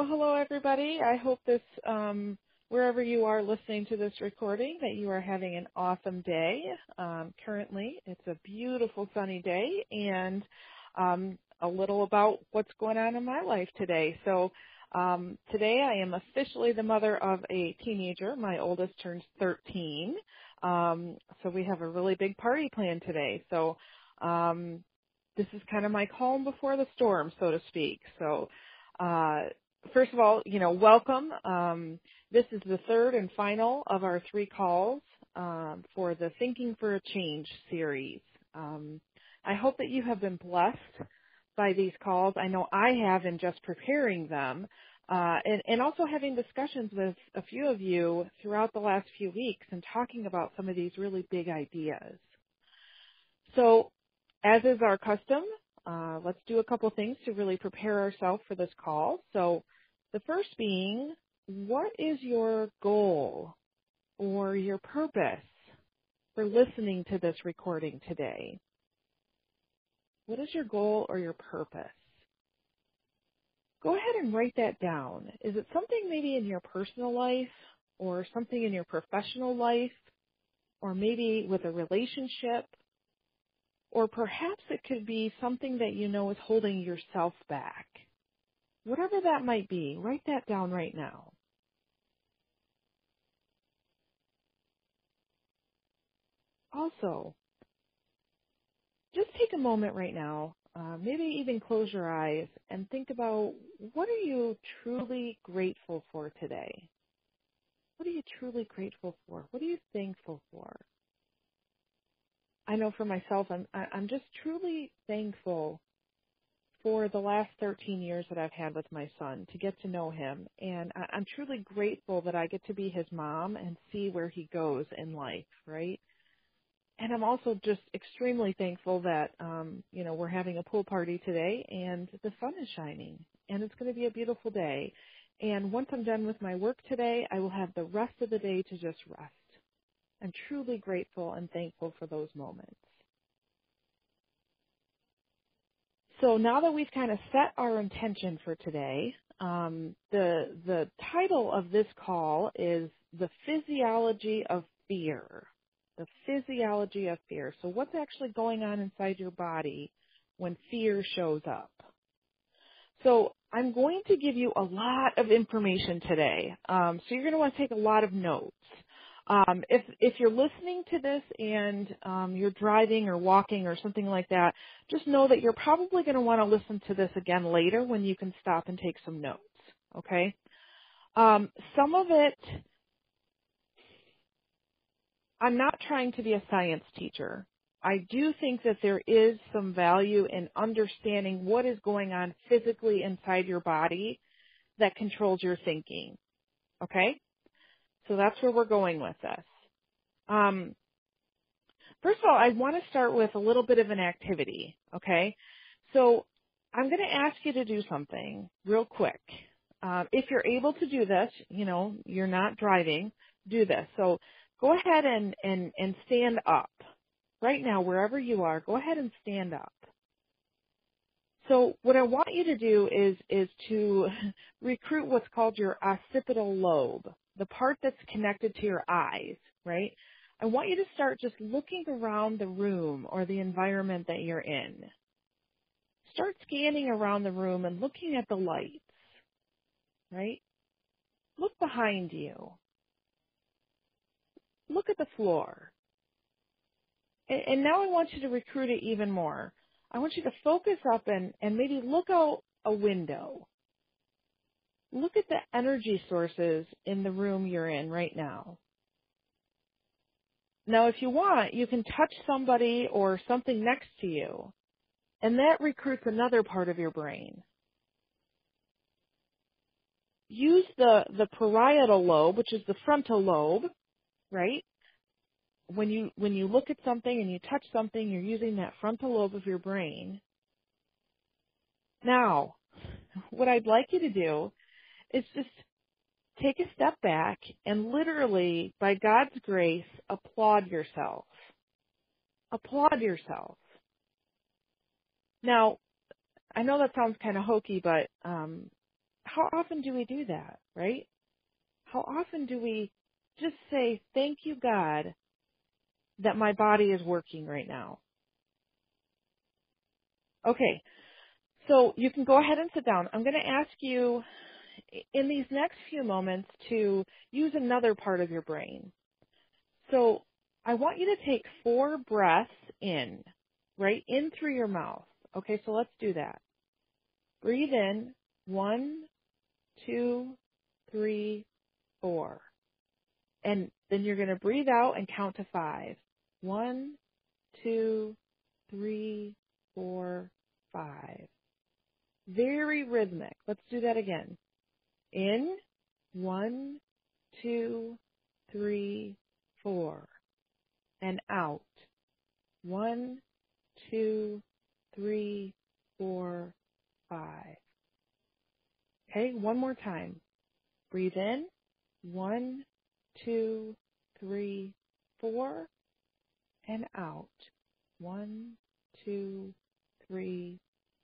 Well, hello everybody. I hope this, um, wherever you are listening to this recording, that you are having an awesome day. Um, currently, it's a beautiful sunny day, and um, a little about what's going on in my life today. So, um, today I am officially the mother of a teenager. My oldest turns 13. Um, so we have a really big party planned today. So, um, this is kind of my calm before the storm, so to speak. So, uh, first of all, you know, welcome. Um, this is the third and final of our three calls um, for the Thinking for a Change series. Um, I hope that you have been blessed by these calls. I know I have in just preparing them. Uh, and, and also having discussions with a few of you throughout the last few weeks and talking about some of these really big ideas. So, as is our custom, uh, let's do a couple things to really prepare ourselves for this call. So, the first being, what is your goal or your purpose for listening to this recording today? What is your goal or your purpose? Go ahead and write that down. Is it something maybe in your personal life or something in your professional life or maybe with a relationship? Or perhaps it could be something that you know is holding yourself back. Whatever that might be, write that down right now. Also, just take a moment right now, uh, maybe even close your eyes and think about what are you truly grateful for today? What are you truly grateful for? What are you thankful for? I know for myself, I'm I'm just truly thankful for the last 13 years that I've had with my son to get to know him, and I'm truly grateful that I get to be his mom and see where he goes in life, right? and I'm also just extremely thankful that um, you know we're having a pool party today and the sun is shining and it's going to be a beautiful day. And once I'm done with my work today, I will have the rest of the day to just rest. I'm truly grateful and thankful for those moments. So now that we've kind of set our intention for today, um, the the title of this call is the physiology of fear the physiology of fear. So what's actually going on inside your body when fear shows up? So I'm going to give you a lot of information today. Um, so you're going to want to take a lot of notes. Um, if if you're listening to this and um, you're driving or walking or something like that, just know that you're probably going to want to listen to this again later when you can stop and take some notes. Okay. Um, some of it I'm not trying to be a science teacher. I do think that there is some value in understanding what is going on physically inside your body that controls your thinking. Okay? So that's where we're going with this. Um, first of all, I want to start with a little bit of an activity. Okay? So I'm going to ask you to do something real quick. Uh, if you're able to do this, you know, you're not driving, do this. So go ahead and, and, and stand up. Right now, wherever you are, go ahead and stand up. So what I want you to do is, is to recruit what's called your occipital lobe, the part that's connected to your eyes, right? I want you to start just looking around the room or the environment that you're in. Start scanning around the room and looking at the lights, right? Look behind you look at the floor. And, and now I want you to recruit it even more. I want you to focus up and, and maybe look out a window. Look at the energy sources in the room you're in right now. Now, if you want, you can touch somebody or something next to you, and that recruits another part of your brain. Use the, the parietal lobe, which is the frontal lobe, right? When you when you look at something and you touch something, you're using that frontal lobe of your brain. Now, what I'd like you to do is just take a step back and literally, by God's grace, applaud yourself. Applaud yourself. Now, I know that sounds kind of hokey, but um, how often do we do that, right? How often do we just say, thank you, God, that my body is working right now? Okay, so you can go ahead and sit down. I'm going to ask you in these next few moments to use another part of your brain. So I want you to take four breaths in, right? In through your mouth. Okay, so let's do that. Breathe in. One, two, three, four. And then you're going to breathe out and count to five. One, two, three, four, five. Very rhythmic. Let's do that again. In, one, two, three, four. And out. One, two, three, four, five. Okay, one more time. Breathe in. One, two, three, four. And out. One, two, three,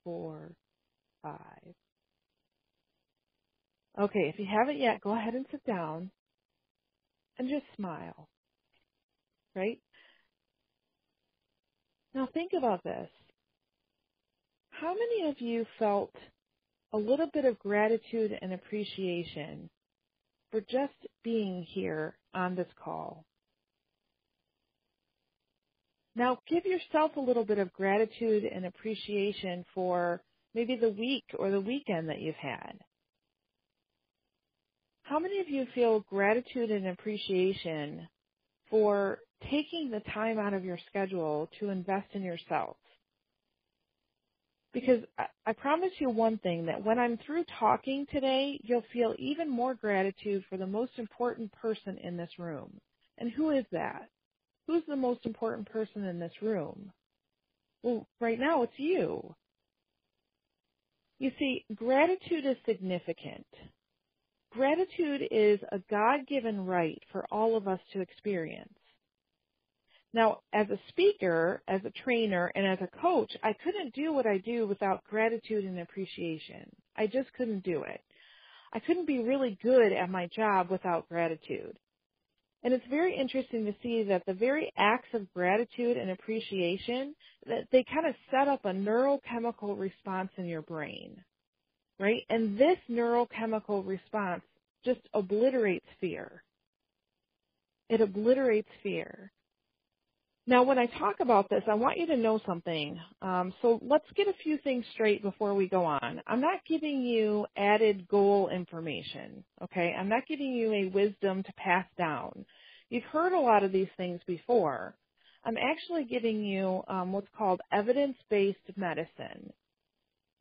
four, five. Okay, if you haven't yet, go ahead and sit down and just smile. Right? Now think about this. How many of you felt a little bit of gratitude and appreciation for just being here on this call? Now give yourself a little bit of gratitude and appreciation for maybe the week or the weekend that you've had. How many of you feel gratitude and appreciation for taking the time out of your schedule to invest in yourself? Because I, I promise you one thing that when I'm through talking today, you'll feel even more gratitude for the most important person in this room. And who is that? Who's the most important person in this room? Well, right now it's you. You see, gratitude is significant. Gratitude is a God-given right for all of us to experience. Now, as a speaker, as a trainer, and as a coach, I couldn't do what I do without gratitude and appreciation. I just couldn't do it. I couldn't be really good at my job without gratitude. And it's very interesting to see that the very acts of gratitude and appreciation, that they kind of set up a neurochemical response in your brain, right? And this neurochemical response just obliterates fear. It obliterates fear. Now, when I talk about this, I want you to know something. Um, so let's get a few things straight before we go on. I'm not giving you anecdotal information, okay? I'm not giving you a wisdom to pass down. You've heard a lot of these things before. I'm actually giving you um, what's called evidence-based medicine.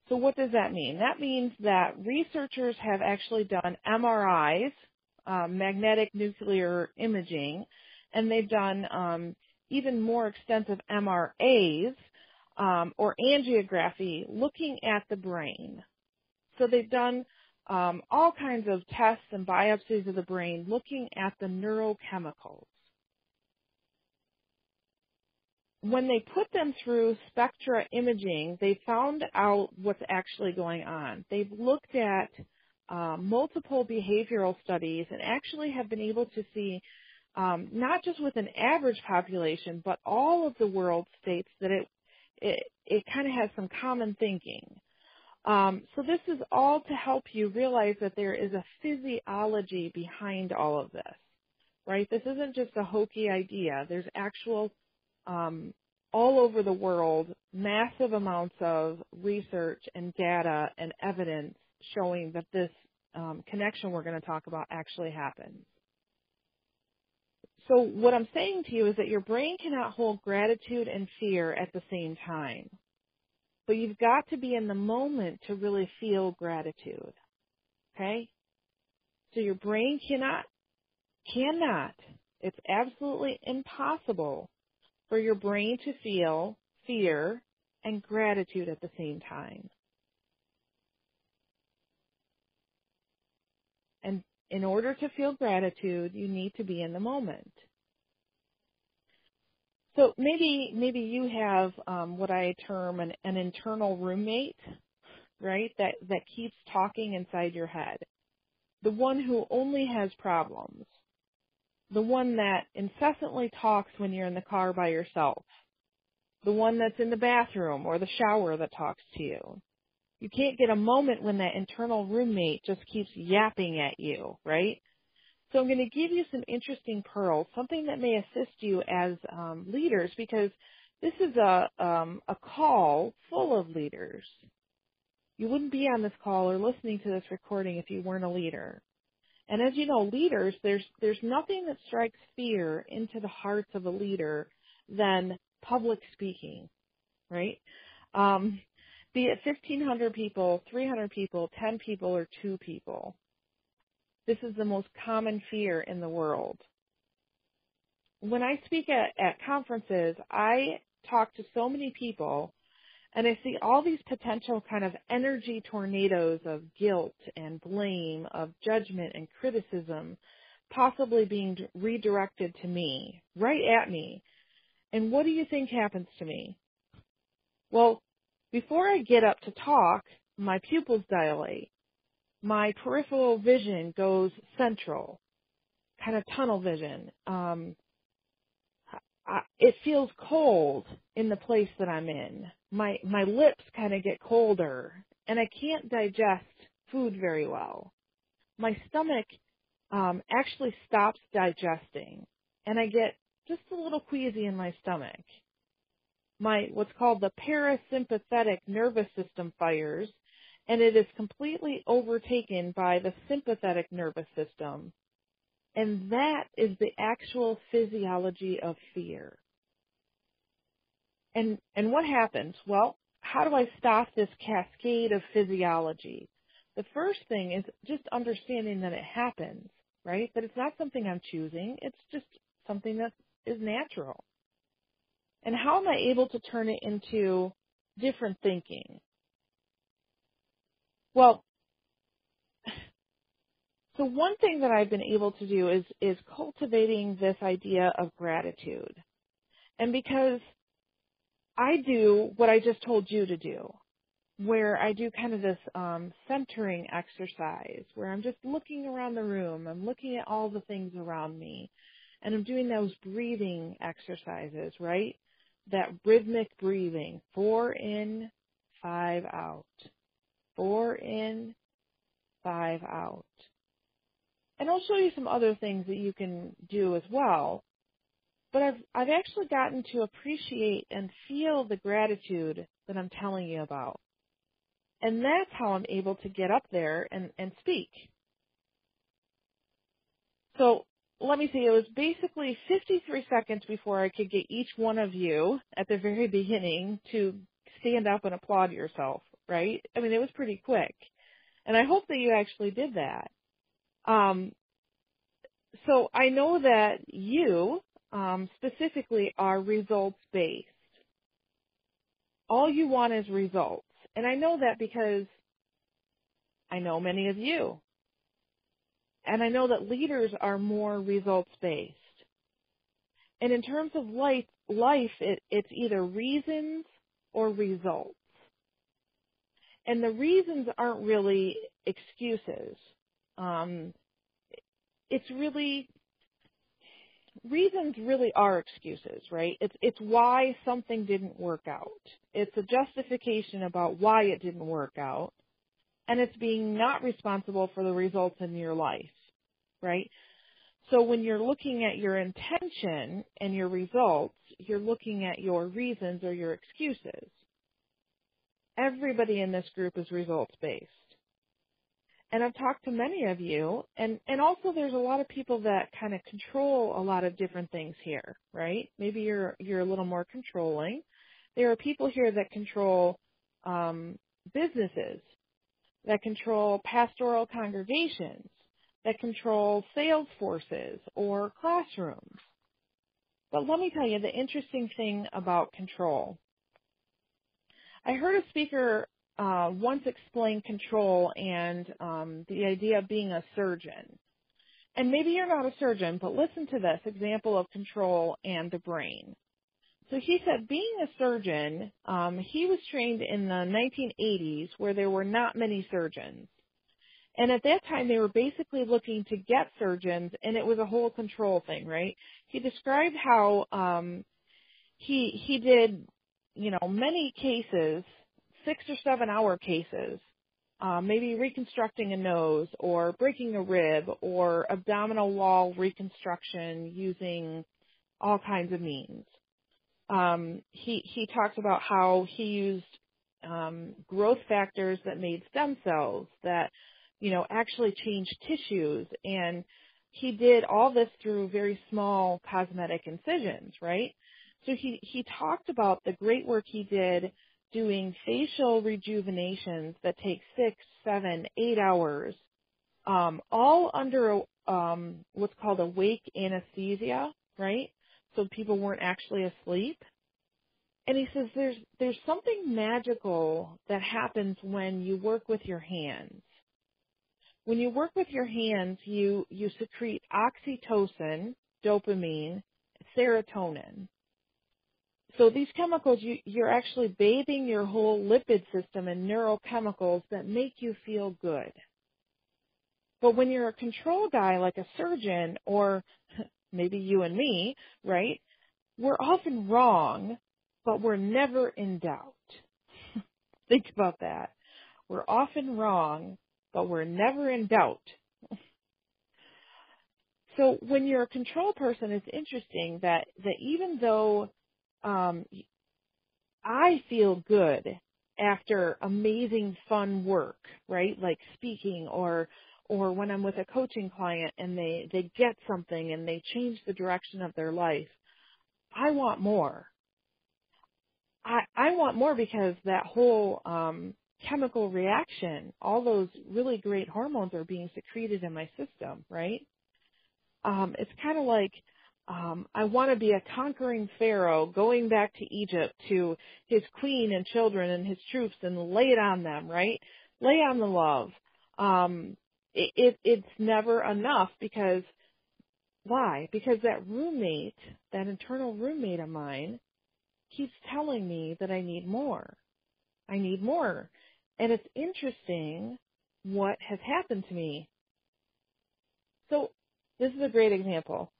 So what does that mean? That means that researchers have actually done MRIs, um, magnetic nuclear imaging, and they've done um, even more extensive MRAs um, or angiography looking at the brain. So they've done um, all kinds of tests and biopsies of the brain looking at the neurochemicals. When they put them through spectra imaging, they found out what's actually going on. They've looked at uh, multiple behavioral studies and actually have been able to see um, not just with an average population, but all of the world states that it it, it kind of has some common thinking. Um, so this is all to help you realize that there is a physiology behind all of this, right? This isn't just a hokey idea. There's actual um, all over the world massive amounts of research and data and evidence showing that this um, connection we're going to talk about actually happens. So what I'm saying to you is that your brain cannot hold gratitude and fear at the same time. But you've got to be in the moment to really feel gratitude. Okay? So your brain cannot, cannot, it's absolutely impossible for your brain to feel fear and gratitude at the same time. And in order to feel gratitude, you need to be in the moment. So maybe maybe you have um, what I term an, an internal roommate, right? That, that keeps talking inside your head. The one who only has problems. The one that incessantly talks when you're in the car by yourself. The one that's in the bathroom or the shower that talks to you. You can't get a moment when that internal roommate just keeps yapping at you, right? So I'm going to give you some interesting pearls, something that may assist you as um, leaders because this is a, um, a call full of leaders. You wouldn't be on this call or listening to this recording if you weren't a leader. And as you know, leaders, there's, there's nothing that strikes fear into the hearts of a leader than public speaking, right? Um, be it 1,500 people, 300 people, 10 people, or 2 people. This is the most common fear in the world. When I speak at, at conferences, I talk to so many people and I see all these potential kind of energy tornadoes of guilt and blame, of judgment and criticism possibly being redirected to me, right at me. And what do you think happens to me? Well, before I get up to talk, my pupils dilate. My peripheral vision goes central, kind of tunnel vision. Um, I, it feels cold in the place that I'm in. My my lips kind of get colder, and I can't digest food very well. My stomach um, actually stops digesting, and I get just a little queasy in my stomach my what's called the parasympathetic nervous system fires and it is completely overtaken by the sympathetic nervous system. And that is the actual physiology of fear. And and what happens? Well, how do I stop this cascade of physiology? The first thing is just understanding that it happens, right? That it's not something I'm choosing. It's just something that is natural. And how am I able to turn it into different thinking? Well, so one thing that I've been able to do is, is cultivating this idea of gratitude. And because I do what I just told you to do, where I do kind of this um, centering exercise, where I'm just looking around the room, I'm looking at all the things around me, and I'm doing those breathing exercises, right? that rhythmic breathing. Four in, five out. Four in, five out. And I'll show you some other things that you can do as well. But I've, I've actually gotten to appreciate and feel the gratitude that I'm telling you about. And that's how I'm able to get up there and, and speak. So let me see, it was basically 53 seconds before I could get each one of you at the very beginning to stand up and applaud yourself, right? I mean, it was pretty quick. And I hope that you actually did that. Um, so I know that you um, specifically are results based. All you want is results. And I know that because I know many of you. And I know that leaders are more results based. And in terms of life, life it, it's either reasons or results. And the reasons aren't really excuses. Um, it's really reasons really are excuses, right? It's it's why something didn't work out. It's a justification about why it didn't work out and it's being not responsible for the results in your life, right? So when you're looking at your intention and your results, you're looking at your reasons or your excuses. Everybody in this group is results based. And I've talked to many of you and, and also there's a lot of people that kind of control a lot of different things here, right? Maybe you're, you're a little more controlling. There are people here that control, um, businesses that control pastoral congregations, that control sales forces or classrooms. But let me tell you the interesting thing about control. I heard a speaker uh, once explained control and um, the idea of being a surgeon. And maybe you're not a surgeon, but listen to this example of control and the brain. so he said being a surgeon, um, he was trained in the 1980s where there were not many surgeons. And at that time they were basically looking to get surgeons and it was a whole control thing, right? He described how um he he did, you know, many cases, six or seven hour cases, uh, maybe reconstructing a nose or breaking a rib or abdominal wall reconstruction using all kinds of means. Um, he he talked about how he used um, growth factors that made stem cells that you know actually changed tissues and he did all this through very small cosmetic incisions right so he he talked about the great work he did doing facial rejuvenations that take six seven eight hours um, all under um, what's called awake anesthesia right so people weren't actually asleep. And he says there's there's something magical that happens when you work with your hands. When you work with your hands, you you secrete oxytocin, dopamine, serotonin. So these chemicals, you, you're actually bathing your whole limbic system in neurochemicals that make you feel good. But when you're a control guy like a surgeon or maybe you and me, right? We're often wrong, but we're never in doubt. Think about that. We're often wrong, but we're never in doubt. so when you're a control person, it's interesting that, that even though um, I feel good after amazing fun work, right? Like speaking or or when I'm with a coaching client and they, they get something and they change the direction of their life, I want more. I, I want more because that whole um, chemical reaction, all those really great hormones are being secreted in my system, right? Um, it's kind of like um, I want to be a conquering pharaoh going back to Egypt to his queen and children and his troops and lay it on them, right? Lay on the love. Um, it, it it's never enough because why? Because that roommate, that internal roommate of mine, keeps telling me that I need more. I need more. And it's interesting what has happened to me. So this is a great example.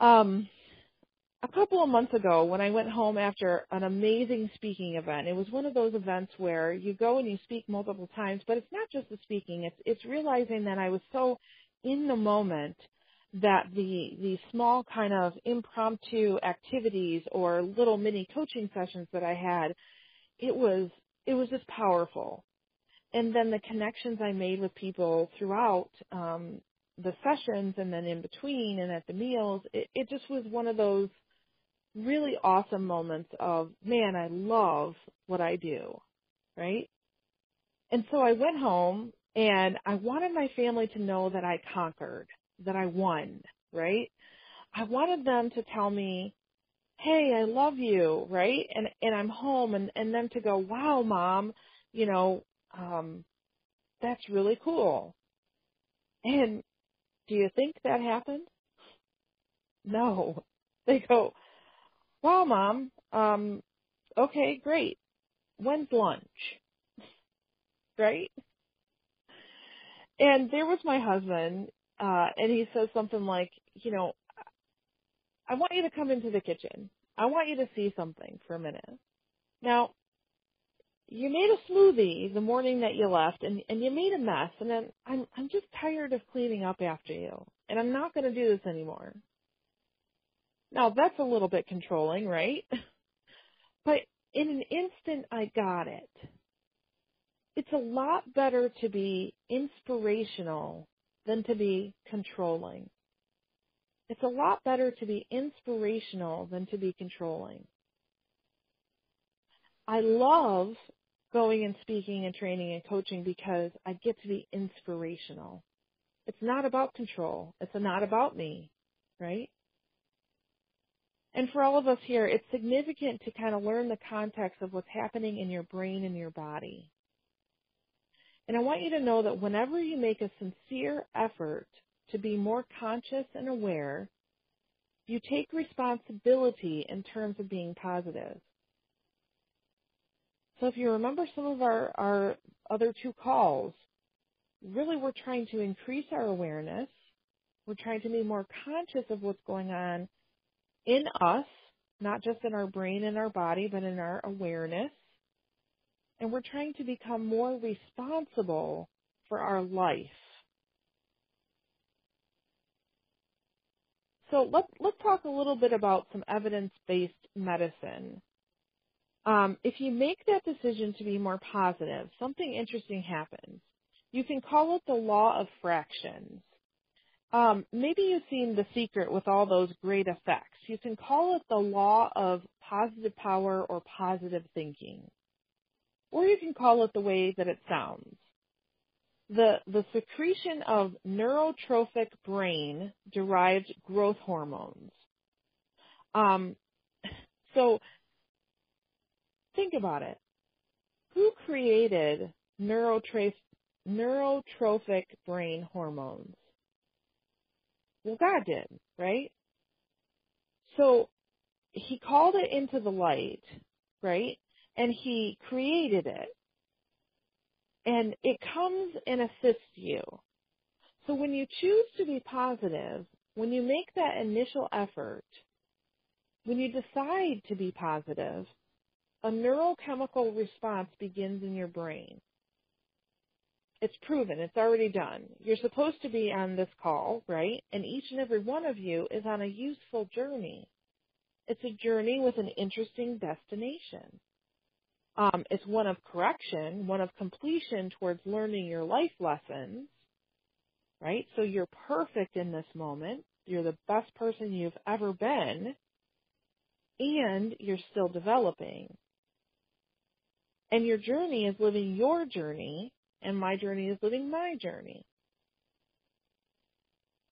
Um, a couple of months ago when I went home after an amazing speaking event, it was one of those events where you go and you speak multiple times, but it's not just the speaking, it's it's realizing that I was so in the moment that the the small kind of impromptu activities or little mini coaching sessions that I had, it was it was just powerful. And then the connections I made with people throughout um the sessions and then in between and at the meals, it, it just was one of those really awesome moments of, man, I love what I do, right? And so I went home and I wanted my family to know that I conquered, that I won, right? I wanted them to tell me, hey, I love you, right? And and I'm home and and them to go, wow, mom, you know, um that's really cool. And do you think that happened? No. They go, Wow, mom. Um, okay, great. When's lunch? right? And there was my husband, uh, and he says something like, you know, I want you to come into the kitchen. I want you to see something for a minute. Now, you made a smoothie the morning that you left and, and you made a mess and then I'm I'm just tired of cleaning up after you and I'm not going to do this anymore. Now that's a little bit controlling, right? But in an instant I got it. It's a lot better to be inspirational than to be controlling. It's a lot better to be inspirational than to be controlling. I love going and speaking and training and coaching because I get to be inspirational. It's not about control. It's not about me, right? And for all of us here, it's significant to kind of learn the context of what's happening in your brain and your body. And I want you to know that whenever you make a sincere effort to be more conscious and aware, you take responsibility in terms of being positive. So if you remember some of our, our other two calls, really we're trying to increase our awareness. We're trying to be more conscious of what's going on in us, not just in our brain and our body, but in our awareness. And we're trying to become more responsible for our life. So let's let's talk a little bit about some evidence-based medicine. Um, if you make that decision to be more positive, something interesting happens. You can call it the law of attraction. Um, maybe you've seen The Secret with all those great effects. You can call it the law of positive power or positive thinking. Or you can call it the way that it sounds. The, the secretion of neurotrophic brain derived growth hormones. Um, so think about it. Who created neurotrophic brain hormones? Well, God did, right? So he called it into the light, right? And he created it. And it comes and assists you. So when you choose to be positive, when you make that initial effort, when you decide to be positive, a neurochemical response begins in your brain. It's proven. It's already done. You're supposed to be on this call, right? And each and every one of you is on a useful journey. It's a journey with an interesting destination. Um, it's one of correction, one of completion towards learning your life lessons, right? So you're perfect in this moment. You're the best person you've ever been, and you're still developing. And your journey is living your journey, and my journey is living my journey.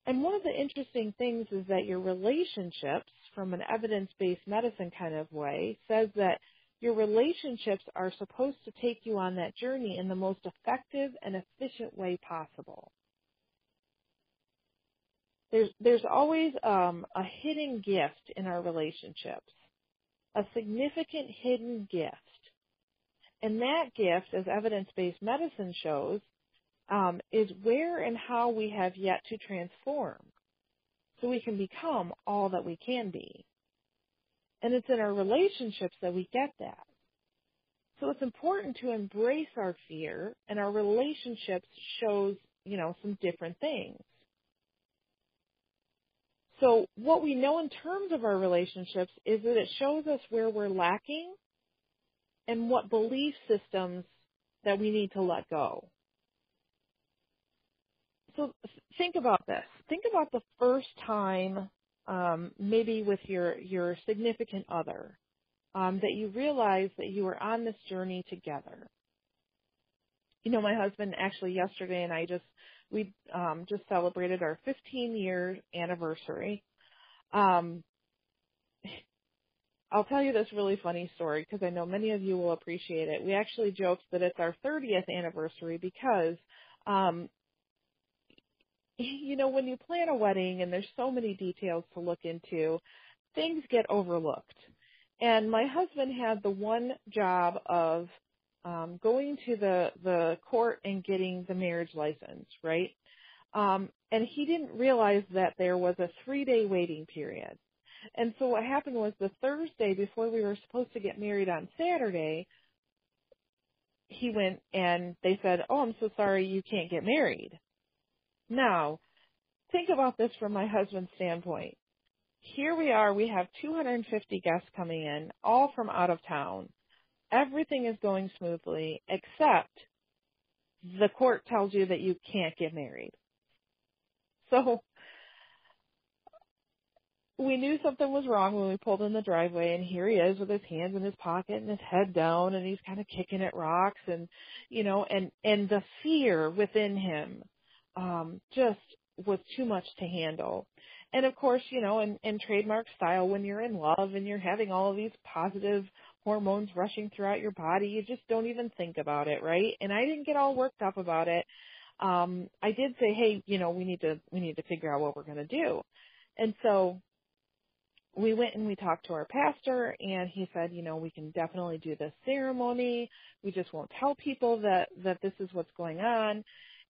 And one of the interesting things is that your relationships, from an evidence based medicine kind of way, says that your relationships are supposed to take you on that journey in the most effective and efficient way possible. There's, there's always um, a hidden gift in our relationships, a significant hidden gift. And that gift, as evidence-based medicine shows, um, is where and how we have yet to transform so we can become all that we can be. And it's in our relationships that we get that. So it's important to embrace our fear and our relationships shows, you know, some different things. So what we know in terms of our relationships is that it shows us where we're lacking and what belief systems that we need to let go. So think about this. Think about the first time, um, maybe with your your significant other, um, that you realized that you were on this journey together. You know, my husband actually yesterday and I just we um, just celebrated our 15 year anniversary. Um, I'll tell you this really funny story because I know many of you will appreciate it. We actually joked that it's our 30th anniversary because, um, you know, when you plan a wedding and there's so many details to look into, things get overlooked. And my husband had the one job of um, going to the the court and getting the marriage license, right? Um, and he didn't realize that there was a three day waiting period. And so what happened was the Thursday before we were supposed to get married on Saturday, he went and they said, "Oh, I'm so sorry, you can't get married." Now, think about this from my husband's standpoint. Here we are, we have 250 guests coming in, all from out of town. Everything is going smoothly, except the court tells you that you can't get married. So we knew something was wrong when we pulled in the driveway and here he is with his hands in his pocket and his head down and he's kind of kicking at rocks and you know and and the fear within him um just was too much to handle. And of course you know in in trademark style when you're in love and you're having all of these positive hormones rushing throughout your body you just don't even think about it right? And i didn't get all worked up about it. Um i did say hey you know we need to we need to figure out what we're going to do. And so we went and we talked to our pastor and he said, you know, we can definitely do this ceremony. We just won't tell people that, that this is what's going on.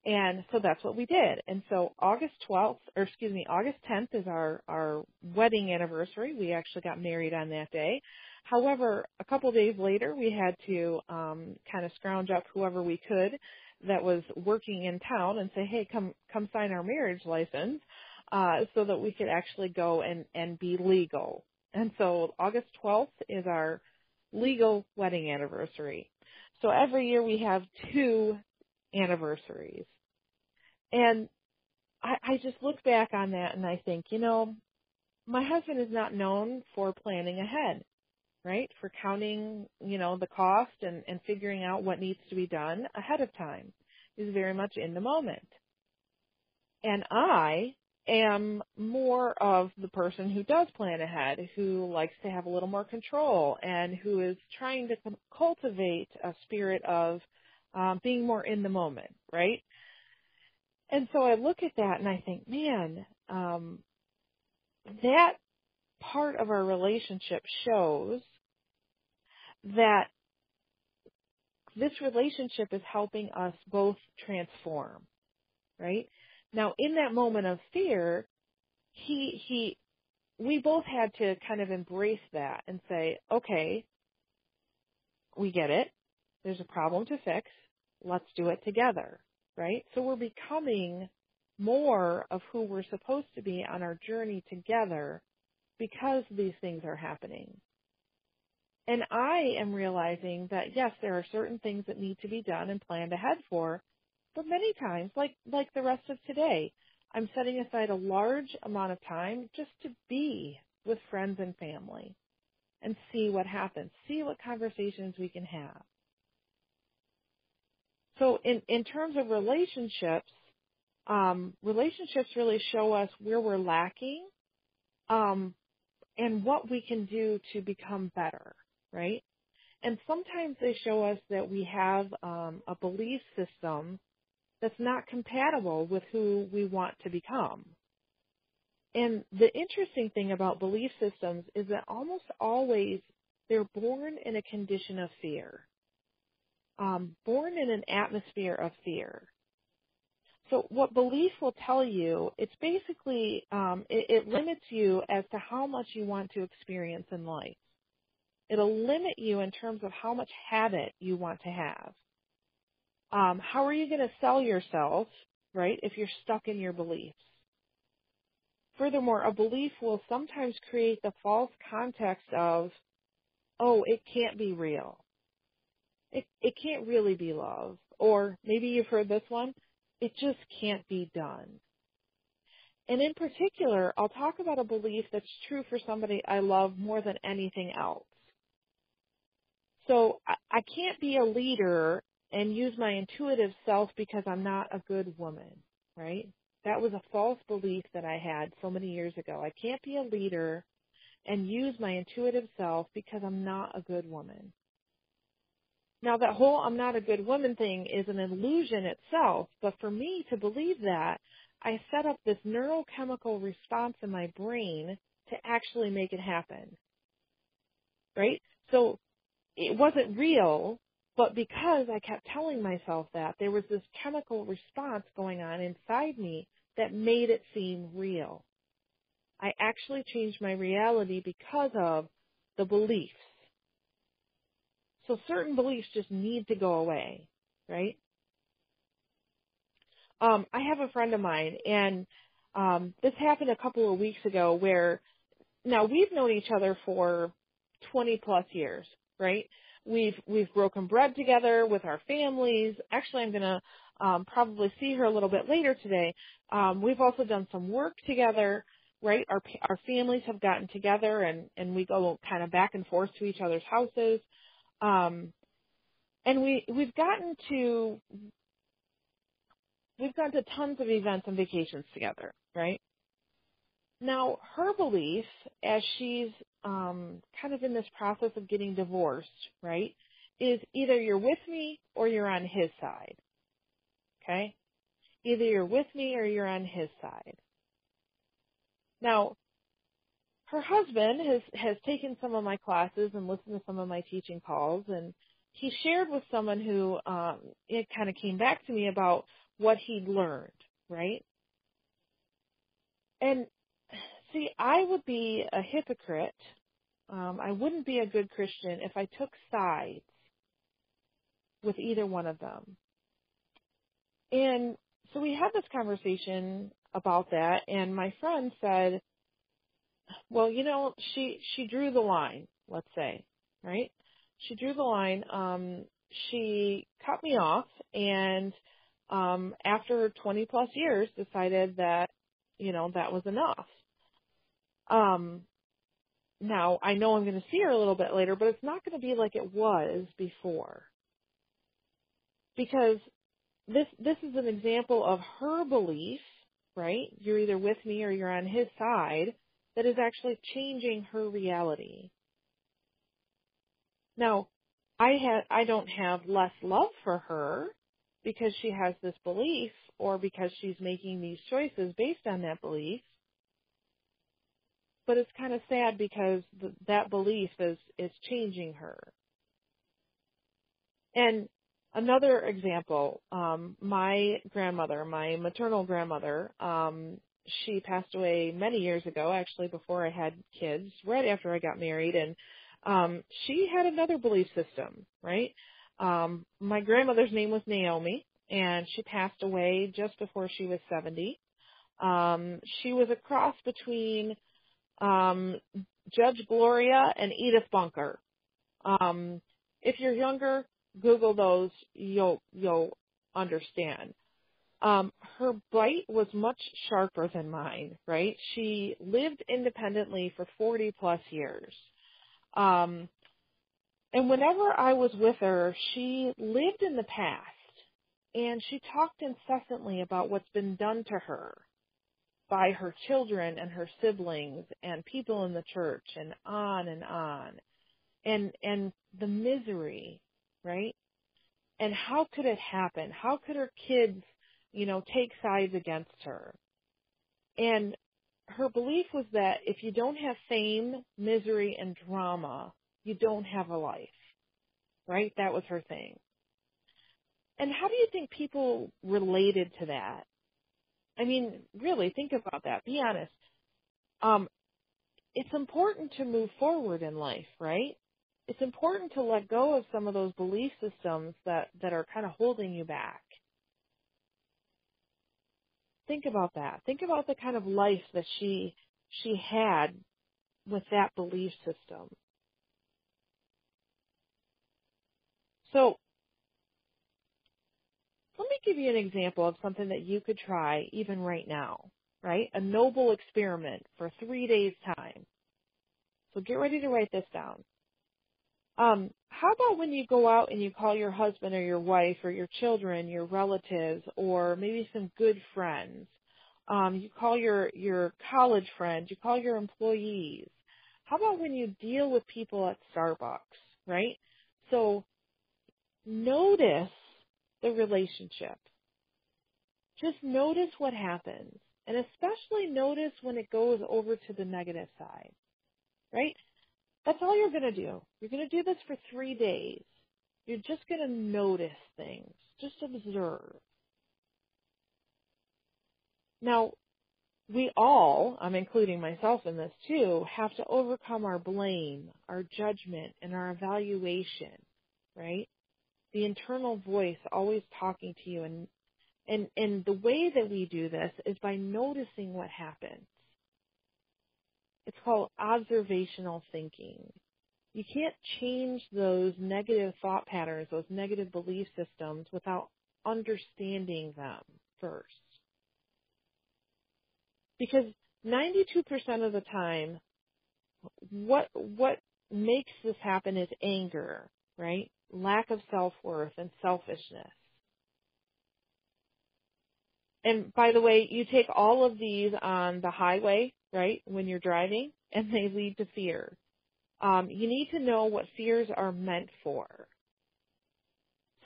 And so that's what we did. And so August 12th, or excuse me, August 10th is our, our wedding anniversary. We actually got married on that day. However, a couple days later, we had to um, kind of scrounge up whoever we could that was working in town and say, hey, come come sign our marriage license, uh, so that we could actually go and and be legal. And so August 12th is our legal wedding anniversary. So every year we have two anniversaries. And I, I just look back on that and I think, you know, my husband is not known for planning ahead, right? For counting, you know, the cost and, and figuring out what needs to be done ahead of time. He's very much in the moment. And I am more of the person who does plan ahead, who likes to have a little more control and who is trying to cultivate a spirit of um, being more in the moment, right? And so I look at that and I think, man, um, that part of our relationship shows that this relationship is helping us both transform, right? Now, in that moment of fear, he, he, we both had to kind of embrace that and say, okay, we get it. There's a problem to fix. Let's do it together, right? So we're becoming more of who we're supposed to be on our journey together because these things are happening. And I am realizing that yes, there are certain things that need to be done and planned ahead for, but many times, like, like the rest of today, I'm setting aside a large amount of time just to be with friends and family and see what happens, see what conversations we can have. So in, in terms of relationships, um, relationships really show us where we're lacking um, and what we can do to become better, right? And sometimes they show us that we have um, a belief system that's not compatible with who we want to become. And the interesting thing about belief systems is that almost always they're born in a condition of fear um, born in an atmosphere of fear. So what belief will tell you, it's basically, um, it, it limits you as to how much you want to experience in life. It'll limit you in terms of how much habit you want to have. Um, how are you going to sell yourself, right, if you're stuck in your beliefs? Furthermore, a belief will sometimes create the false context of, oh, it can't be real it, it can't really be love. Or maybe you've heard this one, it just can't be done. And in particular, I'll talk about a belief that's true for somebody I love more than anything else. So I, I can't be a leader and use my intuitive self because I'm not a good woman, right? That was a false belief that I had so many years ago. I can't be a leader and use my intuitive self because I'm not a good woman. Now that whole I'm not a good woman thing is an illusion itself, but for me to believe that, I set up this neurochemical response in my brain to actually make it happen. Right? So it wasn't real, but because I kept telling myself that, there was this chemical response going on inside me that made it seem real. I actually changed my reality because of the beliefs so certain beliefs just need to go away, right? Um, I have a friend of mine, and um, this happened a couple of weeks ago where now we've known each other for 20 plus years, right? We've we've broken bread together with our families. Actually, I'm gonna um, probably see her a little bit later today. Um, we've also done some work together, right? Our our families have gotten together, and and we go kind of back and forth to each other's houses. Um, and we we've gotten to we've gone to tons of events and vacations together, right? Now, her belief, as she's um, kind of in this process of getting divorced, right, is either you're with me or you're on his side. Okay? Either you're with me or you're on his side. Now, her husband has has taken some of my classes and listened to some of my teaching calls and he shared with someone who um it kind of came back to me about what he'd learned right and see i would be a hypocrite um i wouldn't be a good christian if i took sides with either one of them and so we had this conversation about that and my friend said well, you know, she she drew the line, let's say, right? She drew the line. Um, she cut me off, and um, after 20 plus years, decided that you know that was enough. Um, now I know I'm going to see her a little bit later, but it's not going to be like it was before, because this this is an example of her belief, right? You're either with me or you're on his side that is actually changing her reality. Now, I had I don't have less love for her because she has this belief or because she's making these choices based on that belief. But it's kind of sad because th- that belief is is changing her. And another example, um, my grandmother, my maternal grandmother, um, she passed away many years ago, actually before I had kids, right after I got married, and um, she had another belief system, right? Um, my grandmother's name was Naomi, and she passed away just before she was 70. Um, she was a cross between um, Judge Gloria and Edith Bunker. Um, if you're younger, Google those, you'll you'll understand um, her bite was much sharper than mine, right? She lived independently for 40 plus years. Um, and whenever I was with her, she lived in the past and she talked incessantly about what's been done to her by her children and her siblings and people in the church and on and on. And, and the misery, right? And how could it happen? How could her kids you know, take sides against her. And her belief was that if you don't have fame, misery, and drama, you don't have a life. Right? That was her thing. And how do you think people related to that? I mean, really, think about that. Be honest. Um, it's important to move forward in life, right? It's important to let go of some of those belief systems that, that are kind of holding you back. Think about that. Think about the kind of life that she she had with that belief system. So let me give you an example of something that you could try even right now, right? A noble experiment for three days time. So get ready to write this down. Um, how about when you go out and you call your husband or your wife or your children, your relatives, or maybe some good friends? Um, you call your your college friends, you call your employees. How about when you deal with people at Starbucks, right? So notice the relationship. Just notice what happens. And especially notice when it goes over to the negative side, right? That's all you're going to do. You're going to do this for three days. You're just going to notice things. Just observe. Now, we all, I'm including myself in this too, have to overcome our blame, our judgment, and our evaluation, right? The internal voice always talking to you and and and the way that we do this is by noticing what happens. It's called observational thinking. You can't change those negative thought patterns, those negative belief systems without understanding them first. Because 92% of the time, what, what makes this happen is anger, right? Lack of self-worth and selfishness. And by the way, you take all of these on the highway, right, when you're driving, and they lead to fear. Um, you need to know what fears are meant for.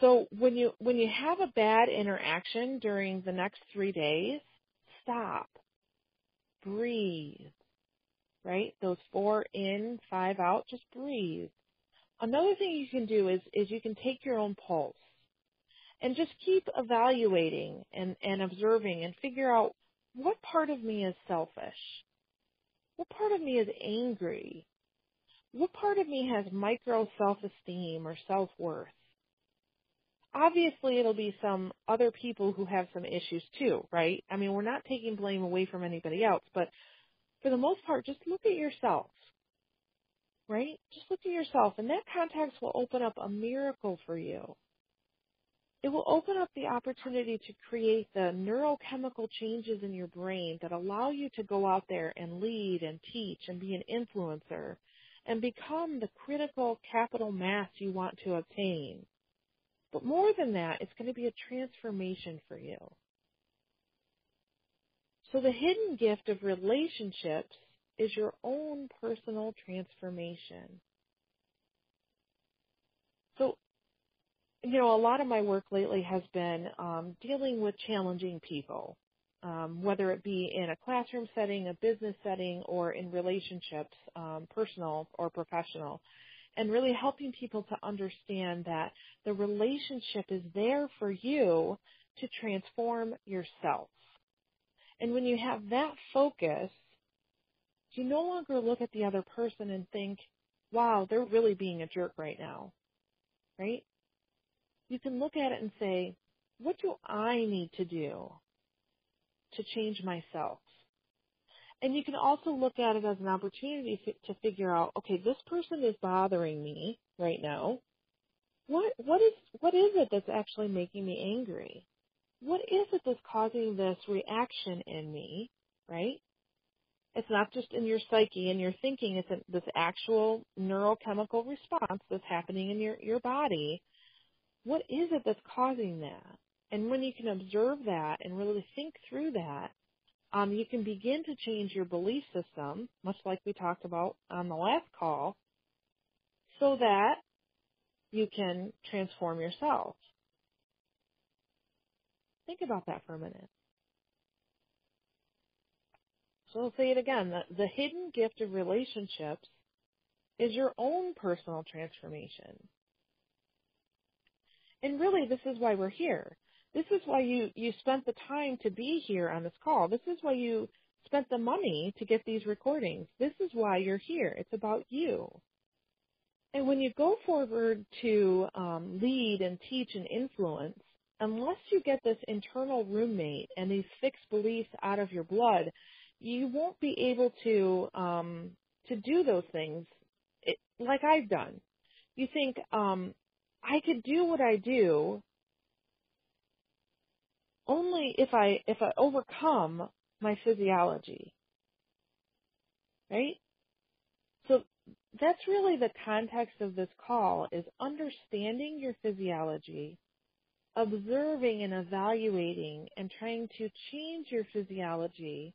So when you when you have a bad interaction during the next three days, stop, breathe, right? Those four in, five out, just breathe. Another thing you can do is, is you can take your own pulse and just keep evaluating and, and observing and figure out what part of me is selfish? What part of me is angry? What part of me has micro self-esteem or self-worth? Obviously, it'll be some other people who have some issues too, right? I mean, we're not taking blame away from anybody else, but for the most part, just look at yourself, right? Just look at yourself, and that context will open up a miracle for you it will open up the opportunity to create the neurochemical changes in your brain that allow you to go out there and lead and teach and be an influencer and become the critical capital mass you want to obtain. But more than that, it's going to be a transformation for you. So the hidden gift of relationships is your own personal transformation. So you know, a lot of my work lately has been um, dealing with challenging people, um, whether it be in a classroom setting, a business setting, or in relationships, um, personal or professional, and really helping people to understand that the relationship is there for you to transform yourself. And when you have that focus, you no longer look at the other person and think, wow, they're really being a jerk right now. Right? you can look at it and say, what do I need to do to change myself? And you can also look at it as an opportunity to figure out, okay, this person is bothering me right now. What what is what is it that's actually making me angry? What is it that's causing this reaction in me, right? It's not just in your psyche and your thinking, it's this actual neurochemical response that's happening in your, your body what is it that's causing that? And when you can observe that and really think through that, um, you can begin to change your belief system, much like we talked about on the last call, so that you can transform yourself. Think about that for a minute. So I'll say it again. The, the hidden gift of relationships is your own personal transformation. And really, this is why we're here. This is why you, you spent the time to be here on this call. This is why you spent the money to get these recordings. This is why you're here. It's about you. And when you go forward to um, lead and teach and influence, unless you get this internal roommate and these fixed beliefs out of your blood, you won't be able to um, to do those things like I've done. You think, um, I could do what I do only if I if I overcome my physiology. Right? So that's really the context of this call is understanding your physiology, observing and evaluating and trying to change your physiology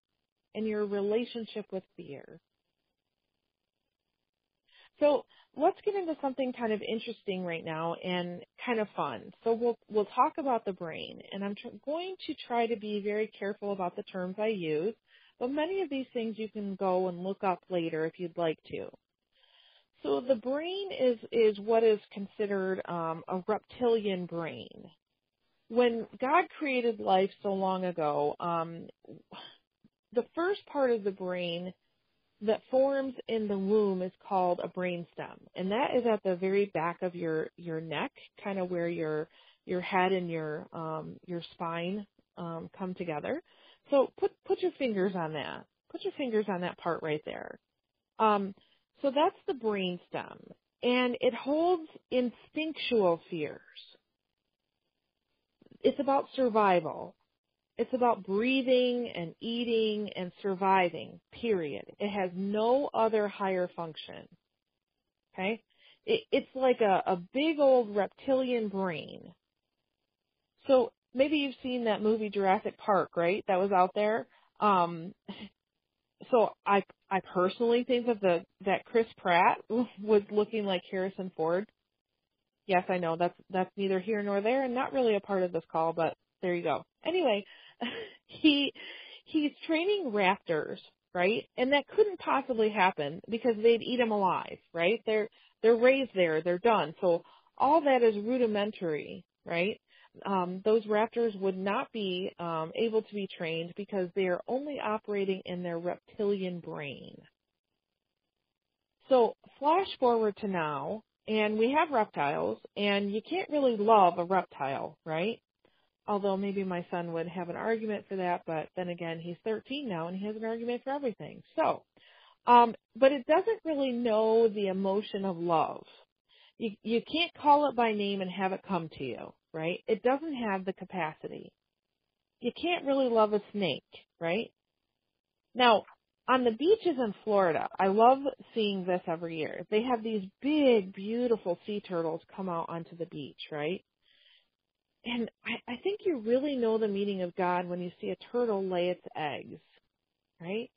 and your relationship with fear. So let's get into something kind of interesting right now and kind of fun. So we'll we'll talk about the brain, and I'm tr- going to try to be very careful about the terms I use. But many of these things you can go and look up later if you'd like to. So the brain is is what is considered um, a reptilian brain. When God created life so long ago, um, the first part of the brain that forms in the womb is called a brainstem, and that is at the very back of your your neck, kind of where your your head and your um, your spine um, come together. So put put your fingers on that. Put your fingers on that part right there. Um, so that's the brainstem, and it holds instinctual fears. It's about survival. It's about breathing and eating and surviving, period. It has no other higher function. Okay? It, it's like a, a big old reptilian brain. So maybe you've seen that movie Jurassic Park, right? That was out there. Um, so I I personally think that the that Chris Pratt was looking like Harrison Ford. Yes, I know that's that's neither here nor there and not really a part of this call, but there you go. Anyway, he he's training raptors right? And that couldn't possibly happen because they'd eat them alive, right? They're they're raised there, they're done. So all that is rudimentary, right? Um, those raptors would not be um, able to be trained because they are only operating in their reptilian brain. So flash forward to now, and we have reptiles, and you can't really love a reptile, right? Although maybe my son would have an argument for that, but then again, he's 13 now and he has an argument for everything. So, um, but it doesn't really know the emotion of love. You, you can't call it by name and have it come to you, right? It doesn't have the capacity. You can't really love a snake, right? Now, on the beaches in Florida, I love seeing this every year. They have these big, beautiful sea turtles come out onto the beach, right? And I, I think you really know the meaning of God when you see a turtle lay its eggs, right?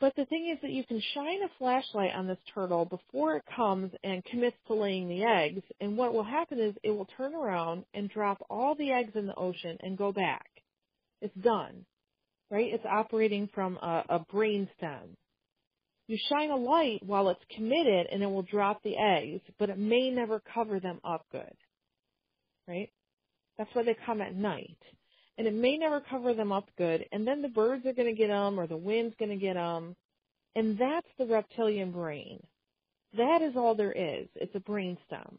But the thing is that you can shine a flashlight on this turtle before it comes and commits to laying the eggs, and what will happen is it will turn around and drop all the eggs in the ocean and go back. It's done, right? It's operating from a, a brain stem. You shine a light while it's committed and it will drop the eggs, but it may never cover them up good, right? That's why they come at night and it may never cover them up good, and then the birds are going to get them, or the wind's going to get them, and that's the reptilian brain. That is all there is. It's a brain stem.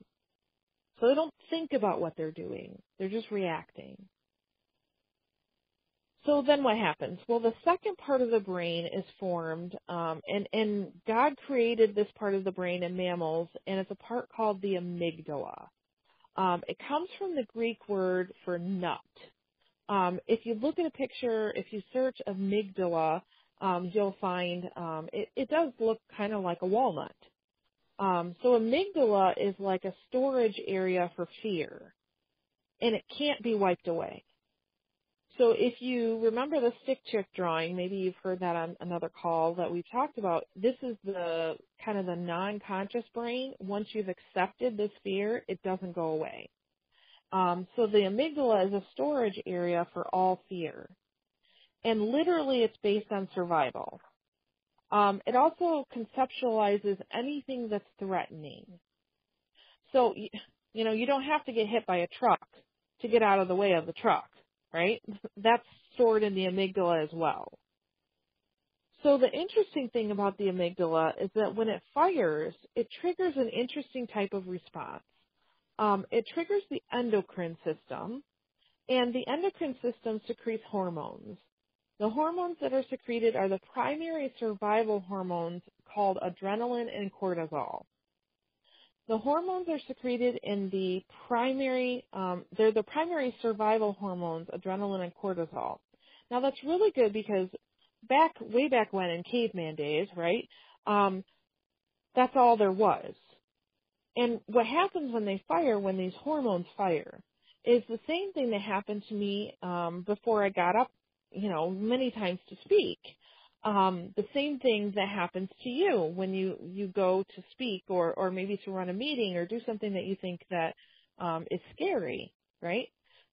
So they don't think about what they're doing. They're just reacting. So then what happens? Well, the second part of the brain is formed, um, and, and God created this part of the brain in mammals, and it's a part called the amygdala. Um, it comes from the Greek word for nut, um, if you look at a picture, if you search amygdala, um, you'll find um, it, it does look kind of like a walnut. Um, so amygdala is like a storage area for fear, and it can't be wiped away. So if you remember the stick chick drawing, maybe you've heard that on another call that we've talked about. This is the kind of the non-conscious brain. Once you've accepted this fear, it doesn't go away. Um, so the amygdala is a storage area for all fear. And literally it's based on survival. Um, it also conceptualizes anything that's threatening. So, you know, you don't have to get hit by a truck to get out of the way of the truck, right? That's stored in the amygdala as well. So the interesting thing about the amygdala is that when it fires, it triggers an interesting type of response um, it triggers the endocrine system, and the endocrine system secretes hormones. The hormones that are secreted are the primary survival hormones called adrenaline and cortisol. The hormones are secreted in the primary, um, they're the primary survival hormones, adrenaline and cortisol. Now that's really good because back, way back when in caveman days, right, um, that's all there was. And what happens when they fire, when these hormones fire, is the same thing that happened to me um, before I got up, you know, many times to speak. Um, the same thing that happens to you when you you go to speak or or maybe to run a meeting or do something that you think that um, is scary, right?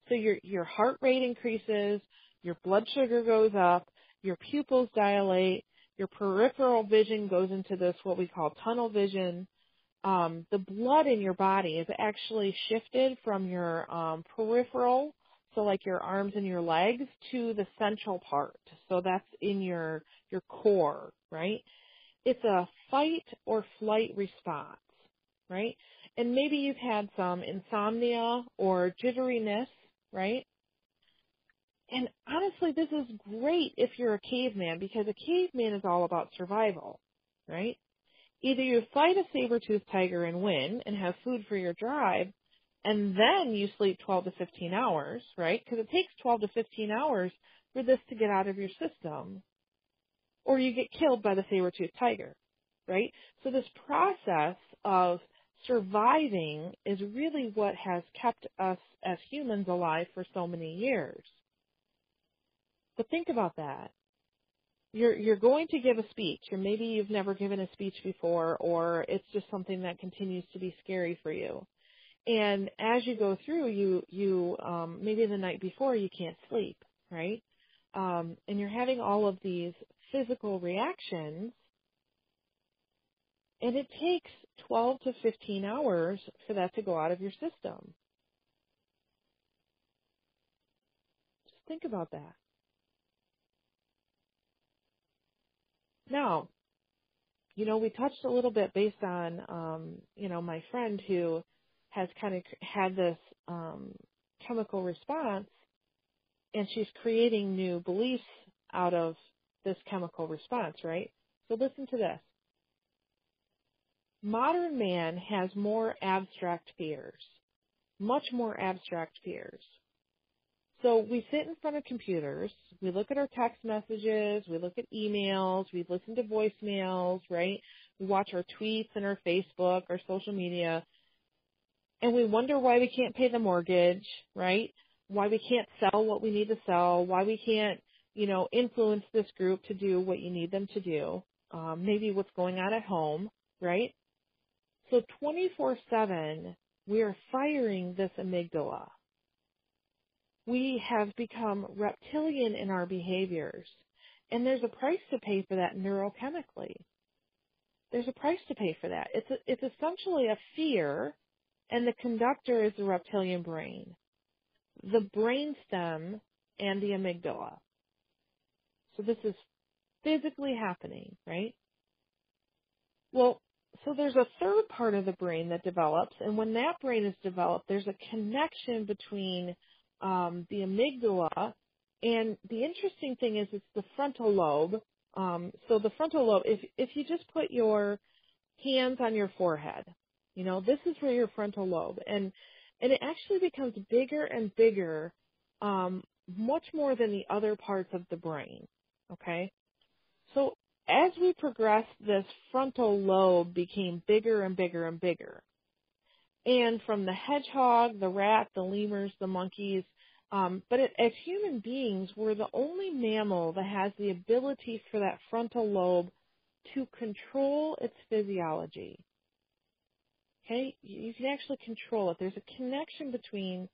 So your your heart rate increases, your blood sugar goes up, your pupils dilate, your peripheral vision goes into this what we call tunnel vision um, the blood in your body is actually shifted from your um, peripheral, so like your arms and your legs, to the central part. So that's in your your core, right? It's a fight or flight response, right? And maybe you've had some insomnia or jitteriness, right? And honestly, this is great if you're a caveman because a caveman is all about survival, right? Either you fight a saber-toothed tiger and win and have food for your drive, and then you sleep 12 to 15 hours, right? Because it takes 12 to 15 hours for this to get out of your system. Or you get killed by the saber-toothed tiger, right? So this process of surviving is really what has kept us as humans alive for so many years. But think about that you're you're going to give a speech or maybe you've never given a speech before or it's just something that continues to be scary for you and as you go through you you um maybe the night before you can't sleep right um and you're having all of these physical reactions, and it takes 12 to 15 hours for that to go out of your system. Just think about that. Now, you know, we touched a little bit based on, um, you know, my friend who has kind of had this um, chemical response, and she's creating new beliefs out of this chemical response, right? So listen to this. Modern man has more abstract fears, much more abstract fears. So we sit in front of computers, we look at our text messages, we look at emails, we listen to voicemails, right? We watch our tweets and our Facebook, our social media, and we wonder why we can't pay the mortgage, right? Why we can't sell what we need to sell, why we can't, you know, influence this group to do what you need them to do, um, maybe what's going on at home, right? So 24-7, we are firing this amygdala we have become reptilian in our behaviors. And there's a price to pay for that neurochemically. There's a price to pay for that. It's a, it's essentially a fear, and the conductor is the reptilian brain, the brainstem, and the amygdala. So this is physically happening, right? Well, so there's a third part of the brain that develops, and when that brain is developed, there's a connection between um, the amygdala. And the interesting thing is it's the frontal lobe. Um, so the frontal lobe, if, if you just put your hands on your forehead, you know, this is where your frontal lobe, and, and it actually becomes bigger and bigger, um, much more than the other parts of the brain. Okay? So as we progressed, this frontal lobe became bigger and bigger and bigger and from the hedgehog, the rat, the lemurs, the monkeys. Um, but it, as human beings, we're the only mammal that has the ability for that frontal lobe to control its physiology. Okay, you can actually control it. There's a connection between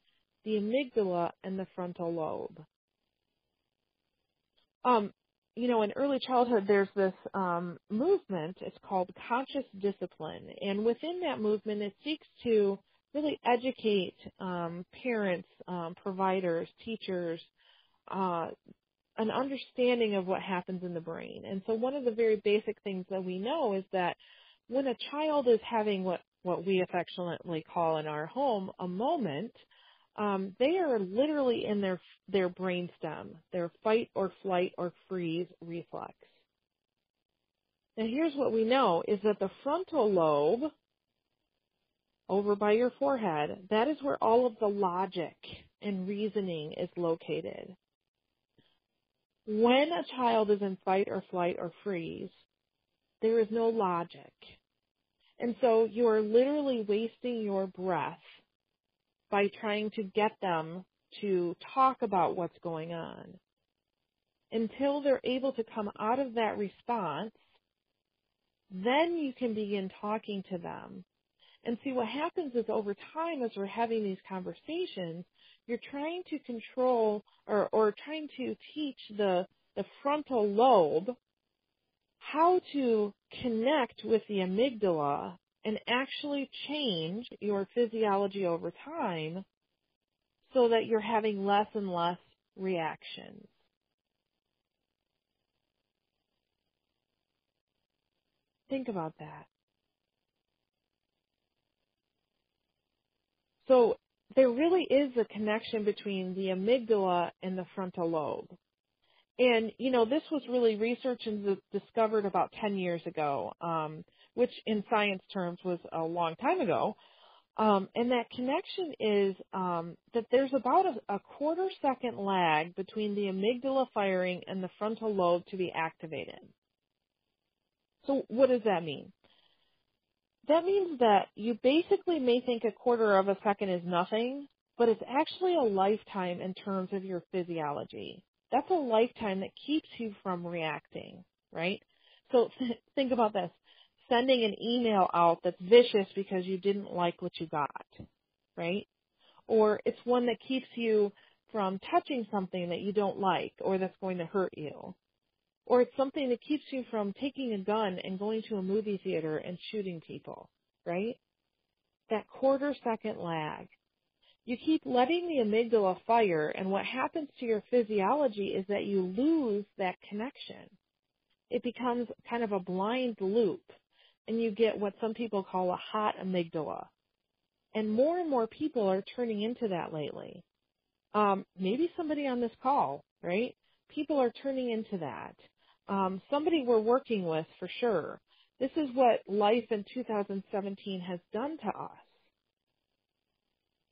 the amygdala and the frontal lobe. Um, you know, in early childhood, there's this um, movement. It's called conscious discipline, and within that movement, it seeks to really educate um, parents, um, providers, teachers, uh, an understanding of what happens in the brain. And so, one of the very basic things that we know is that when a child is having what what we affectionately call in our home a moment, um, they are literally in their their brainstem, their fight or flight or freeze reflex. Now here's what we know is that the frontal lobe over by your forehead, that is where all of the logic and reasoning is located. When a child is in fight or flight or freeze, there is no logic. And so you are literally wasting your breath by trying to get them to talk about what's going on. Until they're able to come out of that response, then you can begin talking to them. And see what happens is over time as we're having these conversations, you're trying to control or, or trying to teach the, the frontal lobe how to connect with the amygdala and actually change your physiology over time so that you're having less and less reactions. Think about that. So there really is a connection between the amygdala and the frontal lobe. And, you know, this was really researched and discovered about 10 years ago. Um, which in science terms was a long time ago. Um, and that connection is um, that there's about a, a, quarter second lag between the amygdala firing and the frontal lobe to be activated. So what does that mean? That means that you basically may think a quarter of a second is nothing, but it's actually a lifetime in terms of your physiology. That's a lifetime that keeps you from reacting, right? So think about this sending an email out that's vicious because you didn't like what you got, right? Or it's one that keeps you from touching something that you don't like or that's going to hurt you. or it's something that keeps you from taking a gun and going to a movie theater and shooting people, right? That quarter second lag. You keep letting the amygdala fire and what happens to your physiology is that you lose that connection. It becomes kind of a blind loop and you get what some people call a hot amygdala. And more and more people are turning into that lately. Um, maybe somebody on this call, right? People are turning into that um, somebody we're working with for sure. This is what life in 2017 has done to us.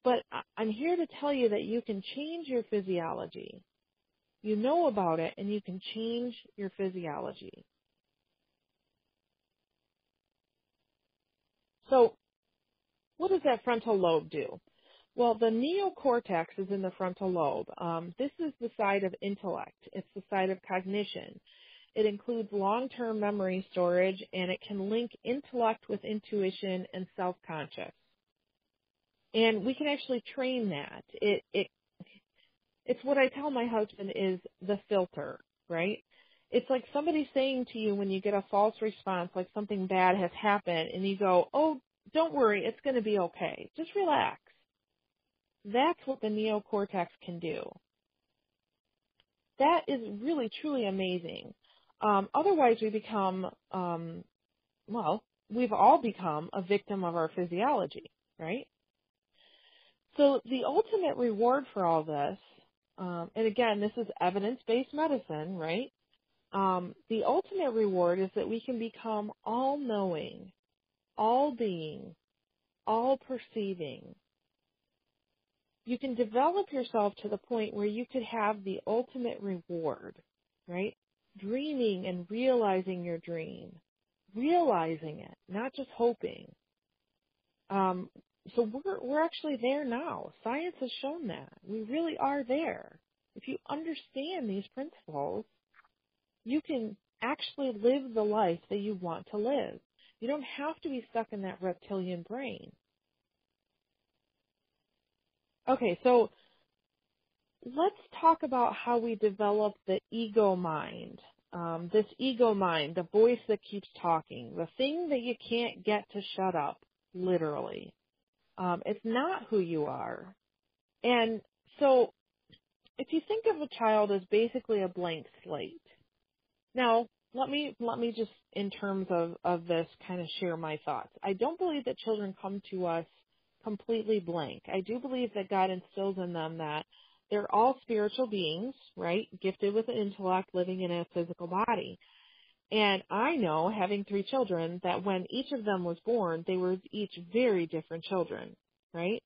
But I'm here to tell you that you can change your physiology. You know about it and you can change your physiology. So, what does that frontal lobe do? Well, the neocortex is in the frontal lobe. Um, this is the side of intellect. It's the side of cognition. It includes long-term memory storage and it can link intellect with intuition and self-conscious. And we can actually train that. It, it, it's what I tell my husband is the filter, right? It's like somebody saying to you when you get a false response, like something bad has happened, and you go, oh, don't worry, it's going to be okay. Just relax. That's what the neocortex can do. That is really, truly amazing. Um, otherwise, we become, um, well, we've all become a victim of our physiology, right? So the ultimate reward for all this, um, and again, this is evidence-based medicine, right? Um, the ultimate reward is that we can become all-knowing, all-being, all-perceiving. You can develop yourself to the point where you could have the ultimate reward, right? dreaming and realizing your dream, realizing it, not just hoping. Um, so we're we're actually there now. Science has shown that we really are there. If you understand these principles, you can actually live the life that you want to live. You don't have to be stuck in that reptilian brain. Okay, so let's talk about how we develop the ego mind. Um, this ego mind, the voice that keeps talking, the thing that you can't get to shut up, literally. Um, it's not who you are. And so, if you think of a child as basically a blank slate, now let me let me just, in terms of of this, kind of share my thoughts. I don't believe that children come to us completely blank. I do believe that God instills in them that they're all spiritual beings, right? Gifted with an intellect, living in a physical body. And I know, having three children, that when each of them was born, they were each very different children, right?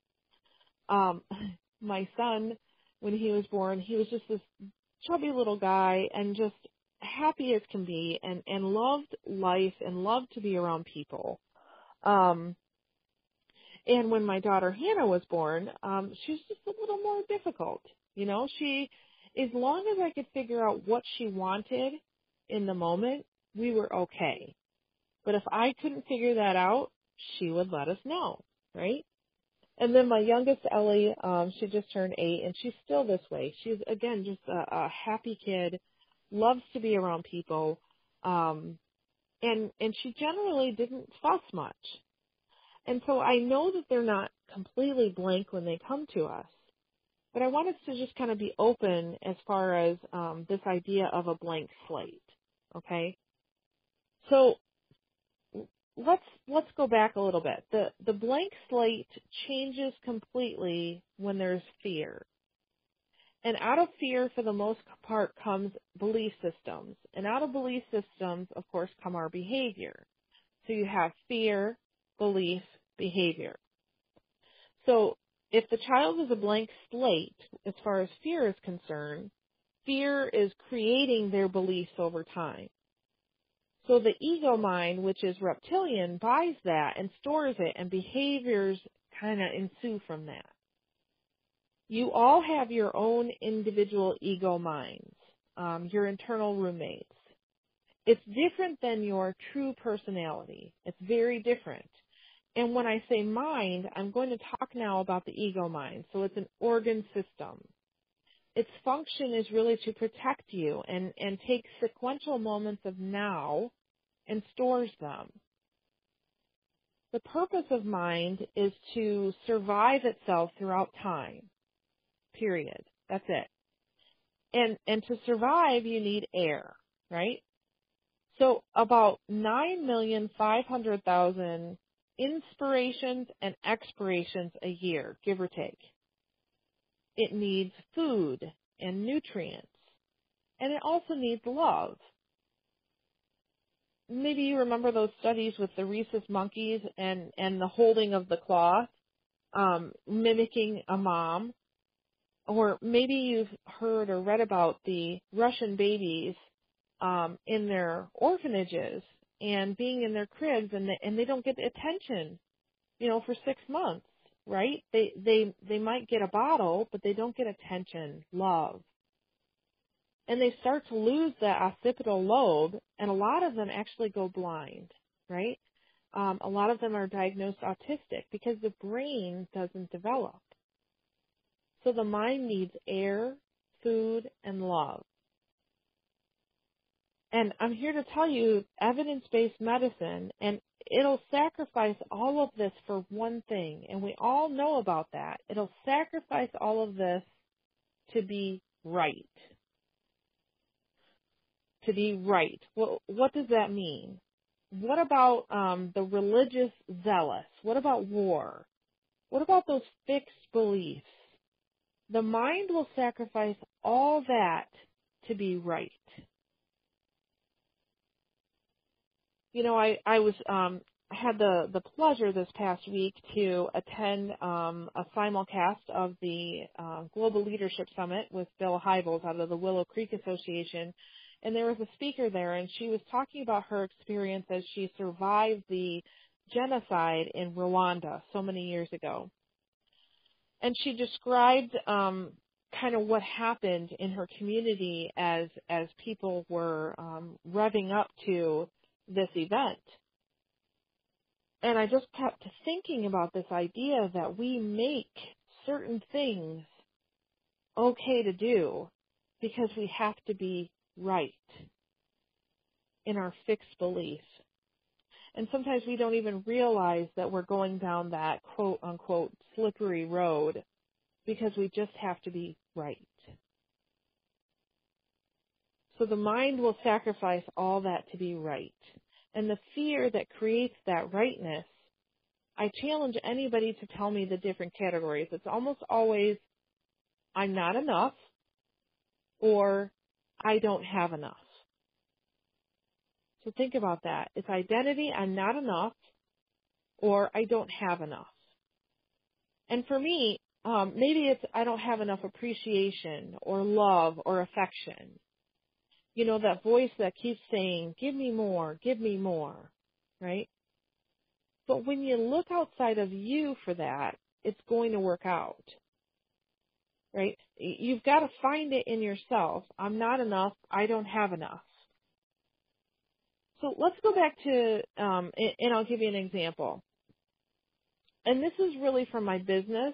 Um, my son, when he was born, he was just this chubby little guy and just happy as can be and, and loved life and loved to be around people. Um, and when my daughter Hannah was born, um, she was just a little more difficult. You know, she, as long as I could figure out what she wanted in the moment, we were okay. But if I couldn't figure that out, she would let us know, right? And then my youngest Ellie, um, she just turned eight, and she's still this way. She's again just a, a happy kid, loves to be around people, um, and and she generally didn't fuss much. And so I know that they're not completely blank when they come to us. But I want us to just kind of be open as far as um, this idea of a blank slate. Okay? So let's let's go back a little bit. The the blank slate changes completely when there's fear. And out of fear, for the most part, comes belief systems. And out of belief systems, of course, come our behavior. So you have fear, belief, behavior. So if the child is a blank slate as far as fear is concerned, fear is creating their beliefs over time. So the ego mind, which is reptilian, buys that and stores it and behaviors kind of ensue from that. You all have your own individual ego minds, um, your internal roommates. It's different than your true personality. It's very different. And when I say mind, I'm going to talk now about the ego mind. So it's an organ system. its function is really to protect you and, and take sequential moments of now and stores them. The purpose of mind is to survive itself throughout time. Period. That's it. And, and to survive, you need air, right? So about 9,500,000 inspirations and expirations a year, give or take. It needs food and nutrients. And it also needs love. Maybe you remember those studies with the rhesus monkeys and, and the holding of the cloth, um, mimicking a mom. Or maybe you've heard or read about the Russian babies um, in their orphanages and being in their cribs and they, and they don't get attention, you know, for six months right? They they they might get a bottle, but they don't get attention, love. And they start to lose the occipital lobe, and a lot of them actually go blind, right? Um, a lot of them are diagnosed autistic because the brain doesn't develop. So the mind needs air, food, and love. And I'm here to tell you evidence-based medicine and it'll sacrifice all of this for one thing, and we all know about that. It'll sacrifice all of this to be right. To be right. Well, what does that mean? What about um, the religious zealous? What about war? What about those fixed beliefs? The mind will sacrifice all that to be right. you know, I I was um had the the pleasure this past week to attend um, a simulcast of the uh, Global Leadership Summit with Bill Hybels out of the Willow Creek Association, and there was a speaker there, and she was talking about her experience as she survived the genocide in Rwanda so many years ago, and she described um, kind of what happened in her community as as people were um, revving up to this event. And I just kept thinking about this idea that we make certain things okay to do because we have to be right in our fixed belief. And sometimes we don't even realize that we're going down that quote unquote slippery road because we just have to be right. So the mind will sacrifice all that to be right. And the fear that creates that rightness, I challenge anybody to tell me the different categories. It's almost always, I'm not enough, or I don't have enough. So think about that. It's identity, I'm not enough, or I don't have enough. And for me, um, maybe it's I don't have enough appreciation or love or affection you know, that voice that keeps saying, give me more, give me more, right? But when you look outside of you for that, it's going to work out, right? You've got to find it in yourself. I'm not enough. I don't have enough. So let's go back to, um, and I'll give you an example. And this is really from my business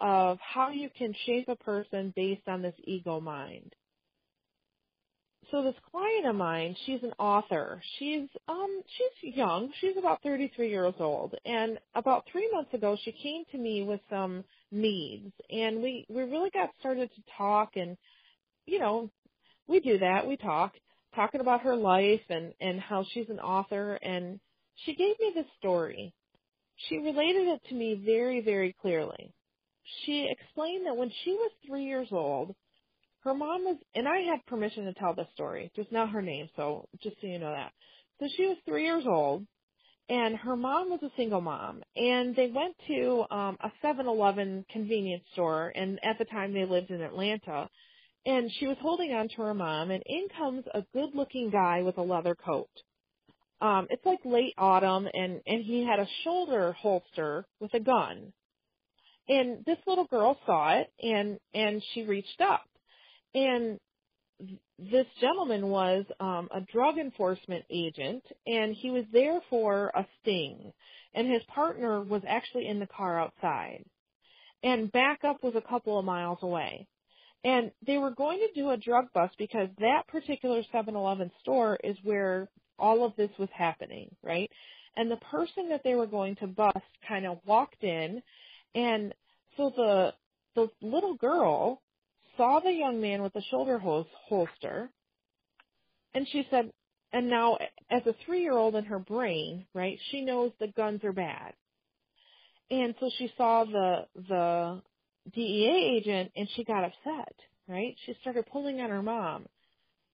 of how you can shape a person based on this ego mind so this client of mine, she's an author. She's um she's young. She's about 33 years old. And about 3 months ago she came to me with some needs and we we really got started to talk and you know, we do that. We talk talking about her life and and how she's an author and she gave me this story. She related it to me very very clearly. She explained that when she was 3 years old, her mom was, and I had permission to tell this story, just not her name, so just so you know that. So she was three years old, and her mom was a single mom, and they went to um, a 7-Eleven convenience store, and at the time they lived in Atlanta, and she was holding on to her mom, and in comes a good-looking guy with a leather coat. Um, it's like late autumn, and and he had a shoulder holster with a gun, and this little girl saw it, and and she reached up. And this gentleman was um, a drug enforcement agent, and he was there for a sting. And his partner was actually in the car outside. And backup was a couple of miles away. And they were going to do a drug bust because that particular 7-Eleven store is where all of this was happening, right? And the person that they were going to bust kind of walked in and so the the little girl saw the young man with the shoulder holster and she said and now as a 3-year-old in her brain, right? She knows the guns are bad. And so she saw the the DEA agent and she got upset, right? She started pulling on her mom.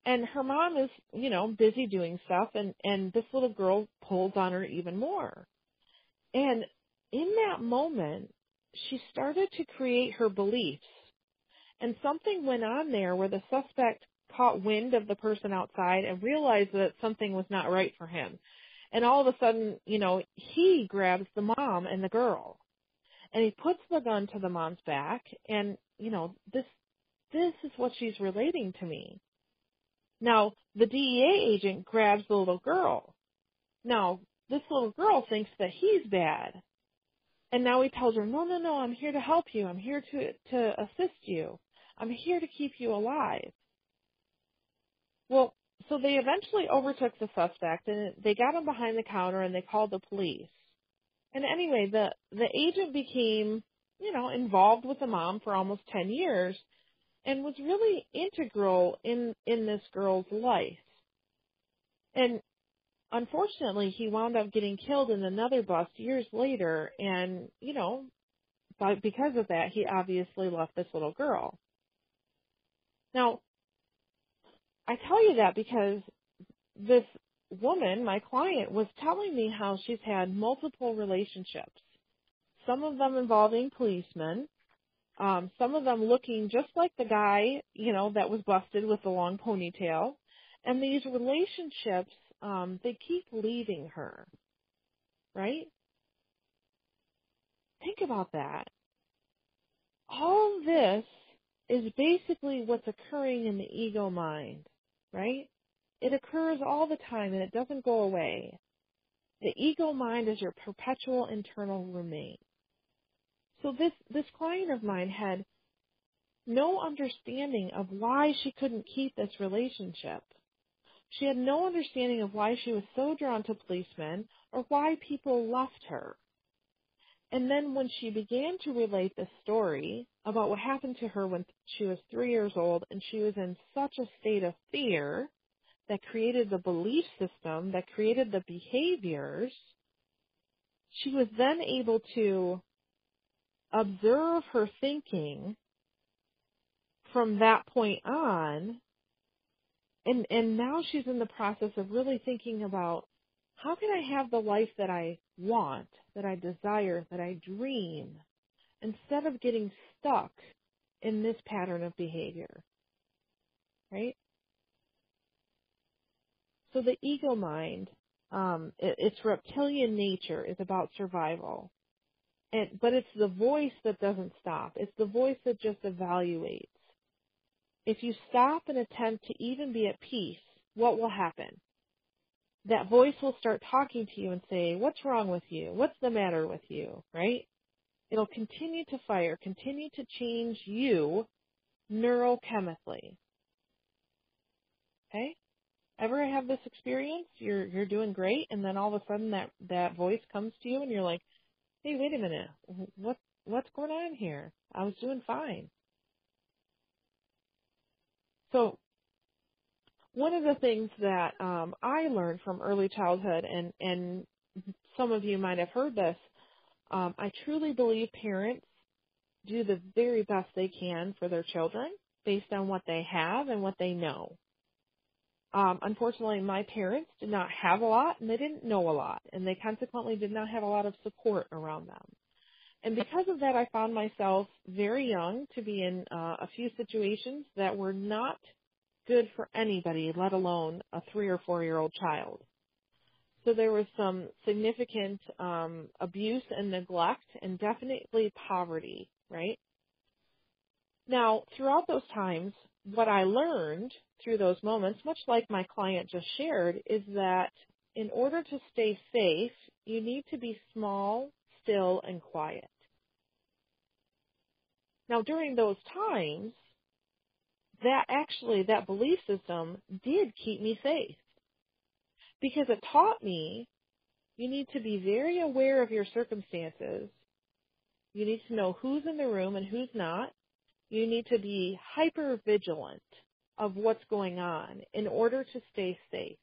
And her mom is, you know, busy doing stuff and and this little girl pulls on her even more. And in that moment, she started to create her beliefs. And something went on there where the suspect caught wind of the person outside and realized that something was not right for him. And all of a sudden, you know, he grabs the mom and the girl. And he puts the gun to the mom's back and, you know, this this is what she's relating to me. Now, the DEA agent grabs the little girl. Now, this little girl thinks that he's bad. And now he tells her, no, no, no, I'm here to help you. I'm here to, to assist you. I'm here to keep you alive. Well, so they eventually overtook the suspect and they got him behind the counter and they called the police. And anyway, the, the agent became, you know, involved with the mom for almost 10 years and was really integral in, in this girl's life. And unfortunately, he wound up getting killed in another bust years later, and you know, but because of that, he obviously left this little girl. Now, I tell you that because this woman, my client, was telling me how she's had multiple relationships, some of them involving policemen, um, some of them looking just like the guy, you know, that was busted with the long ponytail. And these relationships um, they keep leaving her, right? Think about that. All this is basically what's occurring in the ego mind, right? It occurs all the time and it doesn't go away. The ego mind is your perpetual internal roommate. So this, this client of mine had no understanding of why she couldn't keep this relationship. She had no understanding of why she was so drawn to policemen or why people left her. And then when she began to relate the story about what happened to her when she was three years old and she was in such a state of fear that created the belief system, that created the behaviors, she was then able to observe her thinking from that point on. And and now she's in the process of really thinking about how can I have the life that I want, that I desire, that I dream, instead of getting stuck in this pattern of behavior. Right? So the ego mind, um, it, its reptilian nature is about survival. And, but it's the voice that doesn't stop. It's the voice that just evaluates. If you stop and attempt to even be at peace, what will happen? That voice will start talking to you and say, what's wrong with you? What's the matter with you? Right? It'll continue to fire, continue to change you neurochemically. Okay? Ever have this experience? You're you're doing great and then all of a sudden that that voice comes to you and you're like, "Hey, wait a minute. What what's going on here? I was doing fine." So one of the things that um, I learned from early childhood, and, and some of you might have heard this, um, I truly believe parents do the very best they can for their children based on what they have and what they know. Um, unfortunately, my parents did not have a lot and they didn't know a lot, and they consequently did not have a lot of support around them. And because of that, I found myself very young to be in uh, a few situations that were not good for anybody, let alone a three or four year old child. So there was some significant um, abuse and neglect and definitely poverty, right? Now, throughout those times, what I learned through those moments, much like my client just shared, is that in order to stay safe, you need to be small, still, and quiet. Now, during those times, that actually, that belief system did keep me safe. Because it taught me you need to be very aware of your circumstances. You need to know who's in the room and who's not. You need to be hyper vigilant of what's going on in order to stay safe.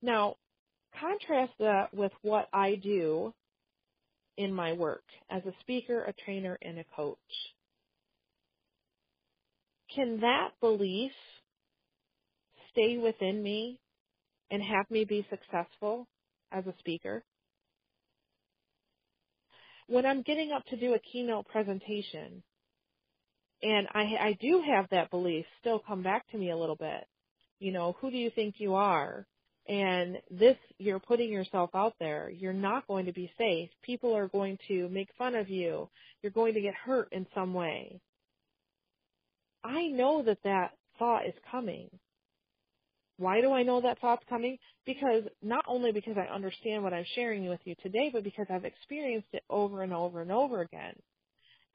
Now, contrast that with what I do in my work as a speaker, a trainer, and a coach. Can that belief stay within me and have me be successful as a speaker? When I'm getting up to do a keynote presentation, and I, I do have that belief still come back to me a little bit. You know, who do you think you are? And this, you're putting yourself out there. You're not going to be safe. People are going to make fun of you. You're going to get hurt in some way. I know that that thought is coming. Why do I know that thought's coming? Because not only because I understand what I'm sharing with you today, but because I've experienced it over and over and over again.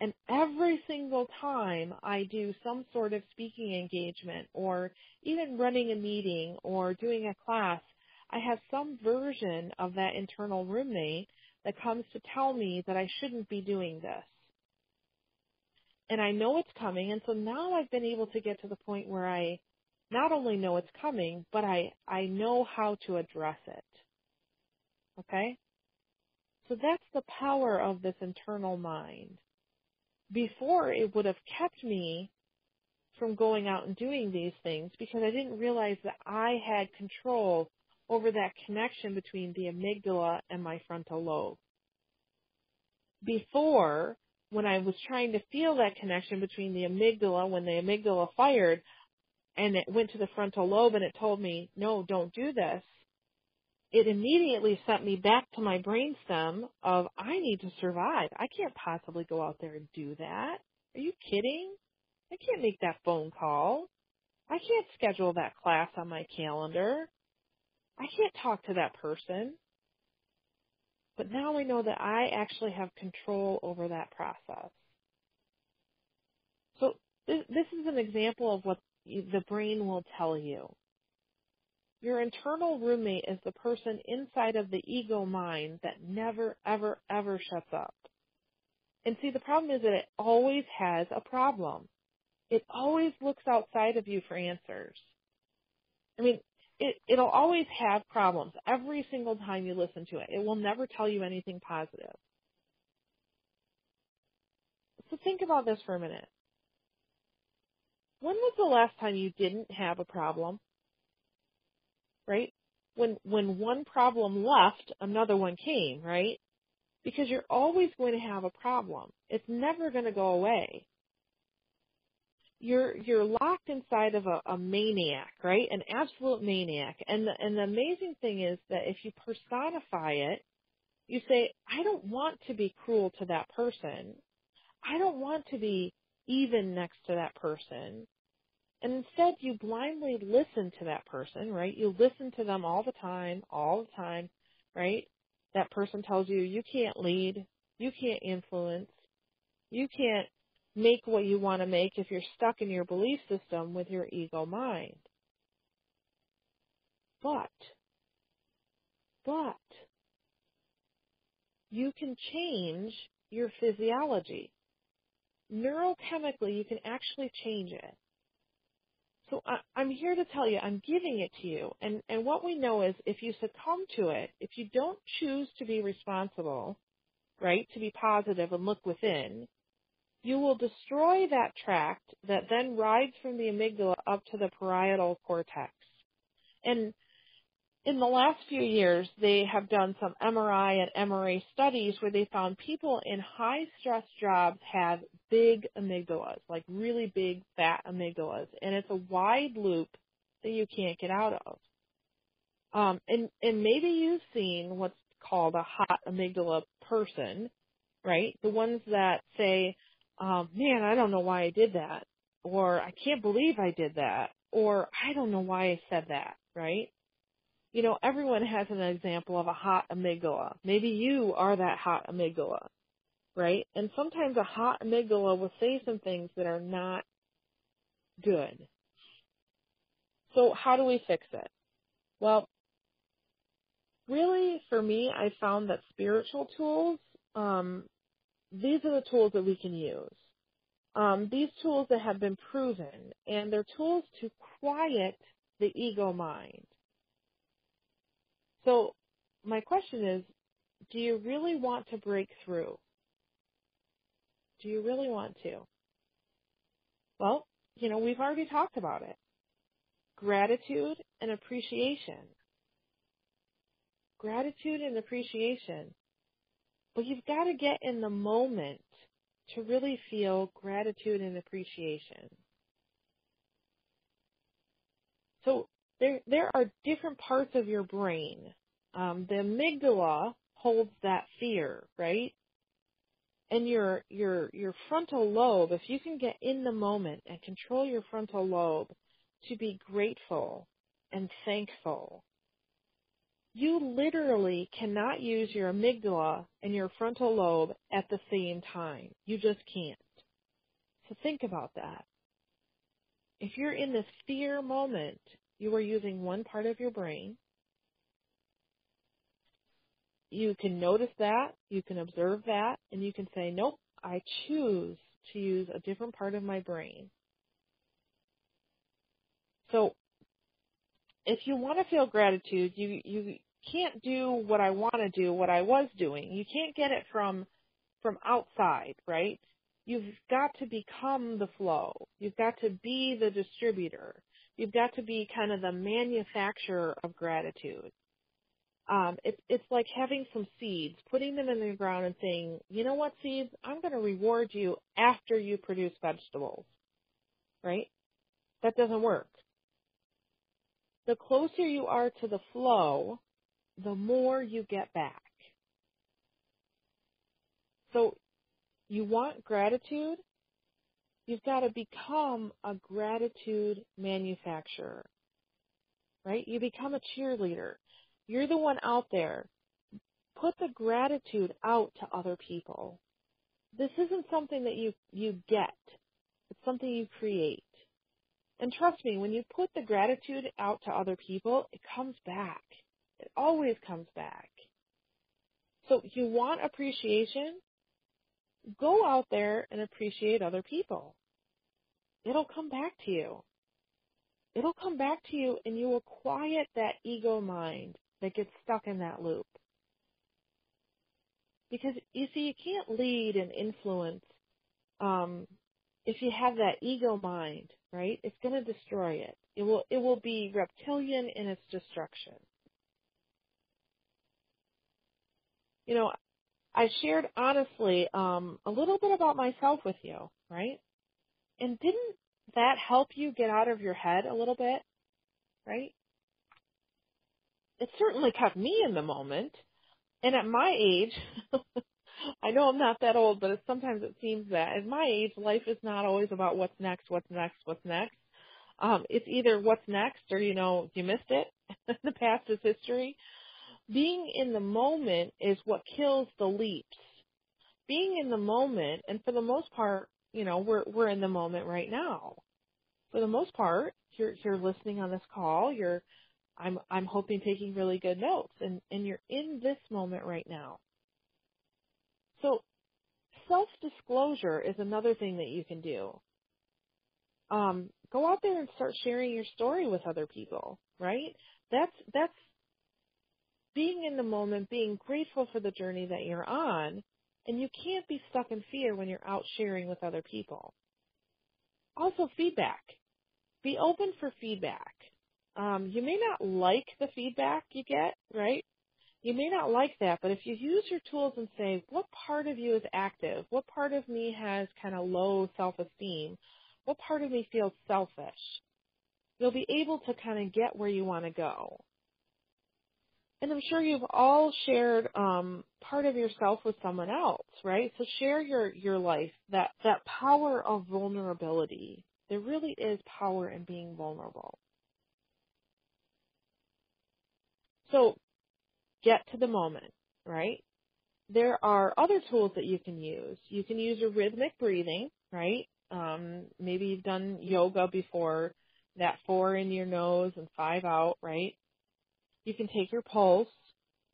And every single time I do some sort of speaking engagement or even running a meeting or doing a class, I have some version of that internal roommate that comes to tell me that I shouldn't be doing this. And I know it's coming, and so now I've been able to get to the point where I not only know it's coming, but I, I know how to address it. Okay? So that's the power of this internal mind before it would have kept me from going out and doing these things because I didn't realize that I had control over that connection between the amygdala and my frontal lobe. Before, when I was trying to feel that connection between the amygdala, when the amygdala fired and it went to the frontal lobe and it told me, no, don't do this, it immediately sent me back to my brainstem of I need to survive. I can't possibly go out there and do that. Are you kidding? I can't make that phone call. I can't schedule that class on my calendar. I can't talk to that person. But now I know that I actually have control over that process. So this, is an example of what the brain will tell you. Your internal roommate is the person inside of the ego mind that never, ever, ever shuts up. And see, the problem is that it always has a problem. It always looks outside of you for answers. I mean, it, it'll always have problems every single time you listen to it. It will never tell you anything positive. So think about this for a minute. When was the last time you didn't have a problem? right? When when one problem left, another one came, right? Because you're always going to have a problem. It's never going to go away. You're you're locked inside of a, a maniac, right? An absolute maniac. And the and the amazing thing is that if you personify it, you say, I don't want to be cruel to that person. I don't want to be even next to that person. And instead you blindly listen to that person, right? You listen to them all the time, all the time, right? That person tells you you can't lead, you can't influence, you can't make what you want to make if you're stuck in your belief system with your ego mind. But, but, you can change your physiology. Neurochemically, you can actually change it. So I, I'm here to tell you, I'm giving it to you. And, and what we know is if you succumb to it, if you don't choose to be responsible, right, to be positive and look within, you will destroy that tract that then rides from the amygdala up to the parietal cortex. And in the last few years, they have done some MRI and MRA studies where they found people in high stress jobs have big amygdalas, like really big fat amygdalas, and it's a wide loop that you can't get out of. Um, and and maybe you've seen what's called a hot amygdala person, right? The ones that say, um, "Man, I don't know why I did that," or "I can't believe I did that," or "I don't know why I said that," right? you know, everyone has an example of a hot amygdala. Maybe you are that hot amygdala, right? And sometimes a hot amygdala will say some things that are not good. So how do we fix it? Well, really for me, I found that spiritual tools, um, these are the tools that we can use. Um, these tools that have been proven, and they're tools to quiet the ego mind. So my question is, do you really want to break through? Do you really want to? Well, you know, we've already talked about it. Gratitude and appreciation. Gratitude and appreciation. But you've got to get in the moment to really feel gratitude and appreciation. So there, there are different parts of your brain. Um, the amygdala holds that fear, right? and your your your frontal lobe if you can get in the moment and control your frontal lobe to be grateful and thankful you literally cannot use your amygdala and your frontal lobe at the same time. You just can't. So think about that. If you're in this fear moment you are using one part of your brain. You can notice that, you can observe that, and you can say, nope, I choose to use a different part of my brain. So if you want to feel gratitude, you, you can't do what I want to do, what I was doing. You can't get it from, from outside, right? You've got to become the flow. You've got to be the distributor. You've got to be kind of the manufacturer of gratitude um, it's it's like having some seeds, putting them in the ground and saying, you know what, seeds, I'm going to reward you after you produce vegetables, right? That doesn't work. The closer you are to the flow, the more you get back. So you want gratitude, you've got to become a gratitude manufacturer, right? You become a cheerleader. You're the one out there. Put the gratitude out to other people. This isn't something that you, you get. It's something you create. And trust me, when you put the gratitude out to other people, it comes back. It always comes back. So if you want appreciation? Go out there and appreciate other people. It'll come back to you. It'll come back to you and you will quiet that ego mind that gets stuck in that loop. Because you see, you can't lead and influence um, if you have that ego mind, right? It's going to destroy it. It will it will be reptilian in its destruction. You know, I shared honestly um, a little bit about myself with you, right? And didn't that help you get out of your head a little bit, right? it certainly kept me in the moment. And at my age, I know I'm not that old, but it, sometimes it seems that at my age, life is not always about what's next, what's next, what's next. Um, it's either what's next or, you know, you missed it. the past is history. Being in the moment is what kills the leaps. Being in the moment, and for the most part, you know, we're, we're in the moment right now. For the most part, you're, you're listening on this call, you're I'm I'm hoping taking really good notes and, and you're in this moment right now. So self disclosure is another thing that you can do. Um, go out there and start sharing your story with other people, right? That's that's being in the moment, being grateful for the journey that you're on, and you can't be stuck in fear when you're out sharing with other people. Also feedback. Be open for feedback. Um, you may not like the feedback you get, right? You may not like that, but if you use your tools and say, what part of you is active? What part of me has kind of low self-esteem? What part of me feels selfish? You'll be able to kind of get where you want to go. And I'm sure you've all shared um, part of yourself with someone else, right? So share your your life, that that power of vulnerability. There really is power in being vulnerable. So get to the moment, right? there are other tools that you can use. You can use a rhythmic breathing, right? Um, maybe you've done yoga before, that four in your nose and five out, right? You can take your pulse.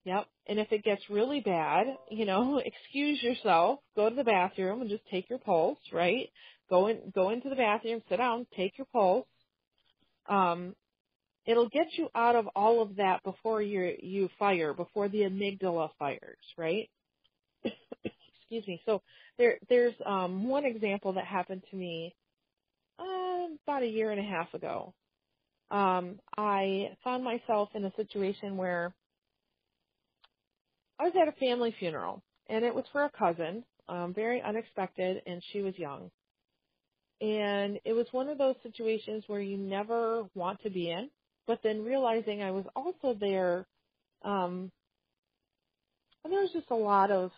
Yep. And if it gets really bad, you know, excuse yourself, go to the bathroom and just take your pulse, right? Go in, go into the bathroom, sit down, take your pulse. Um, it'll get you out of all of that before you you fire, before the amygdala fires, right? Excuse me. So there there's um one example that happened to me uh, about a year and a half ago. Um, I found myself in a situation where I was at a family funeral, and it was for a cousin, um, very unexpected, and she was young. And it was one of those situations where you never want to be in, but then realizing I was also there, um, and there was just a lot of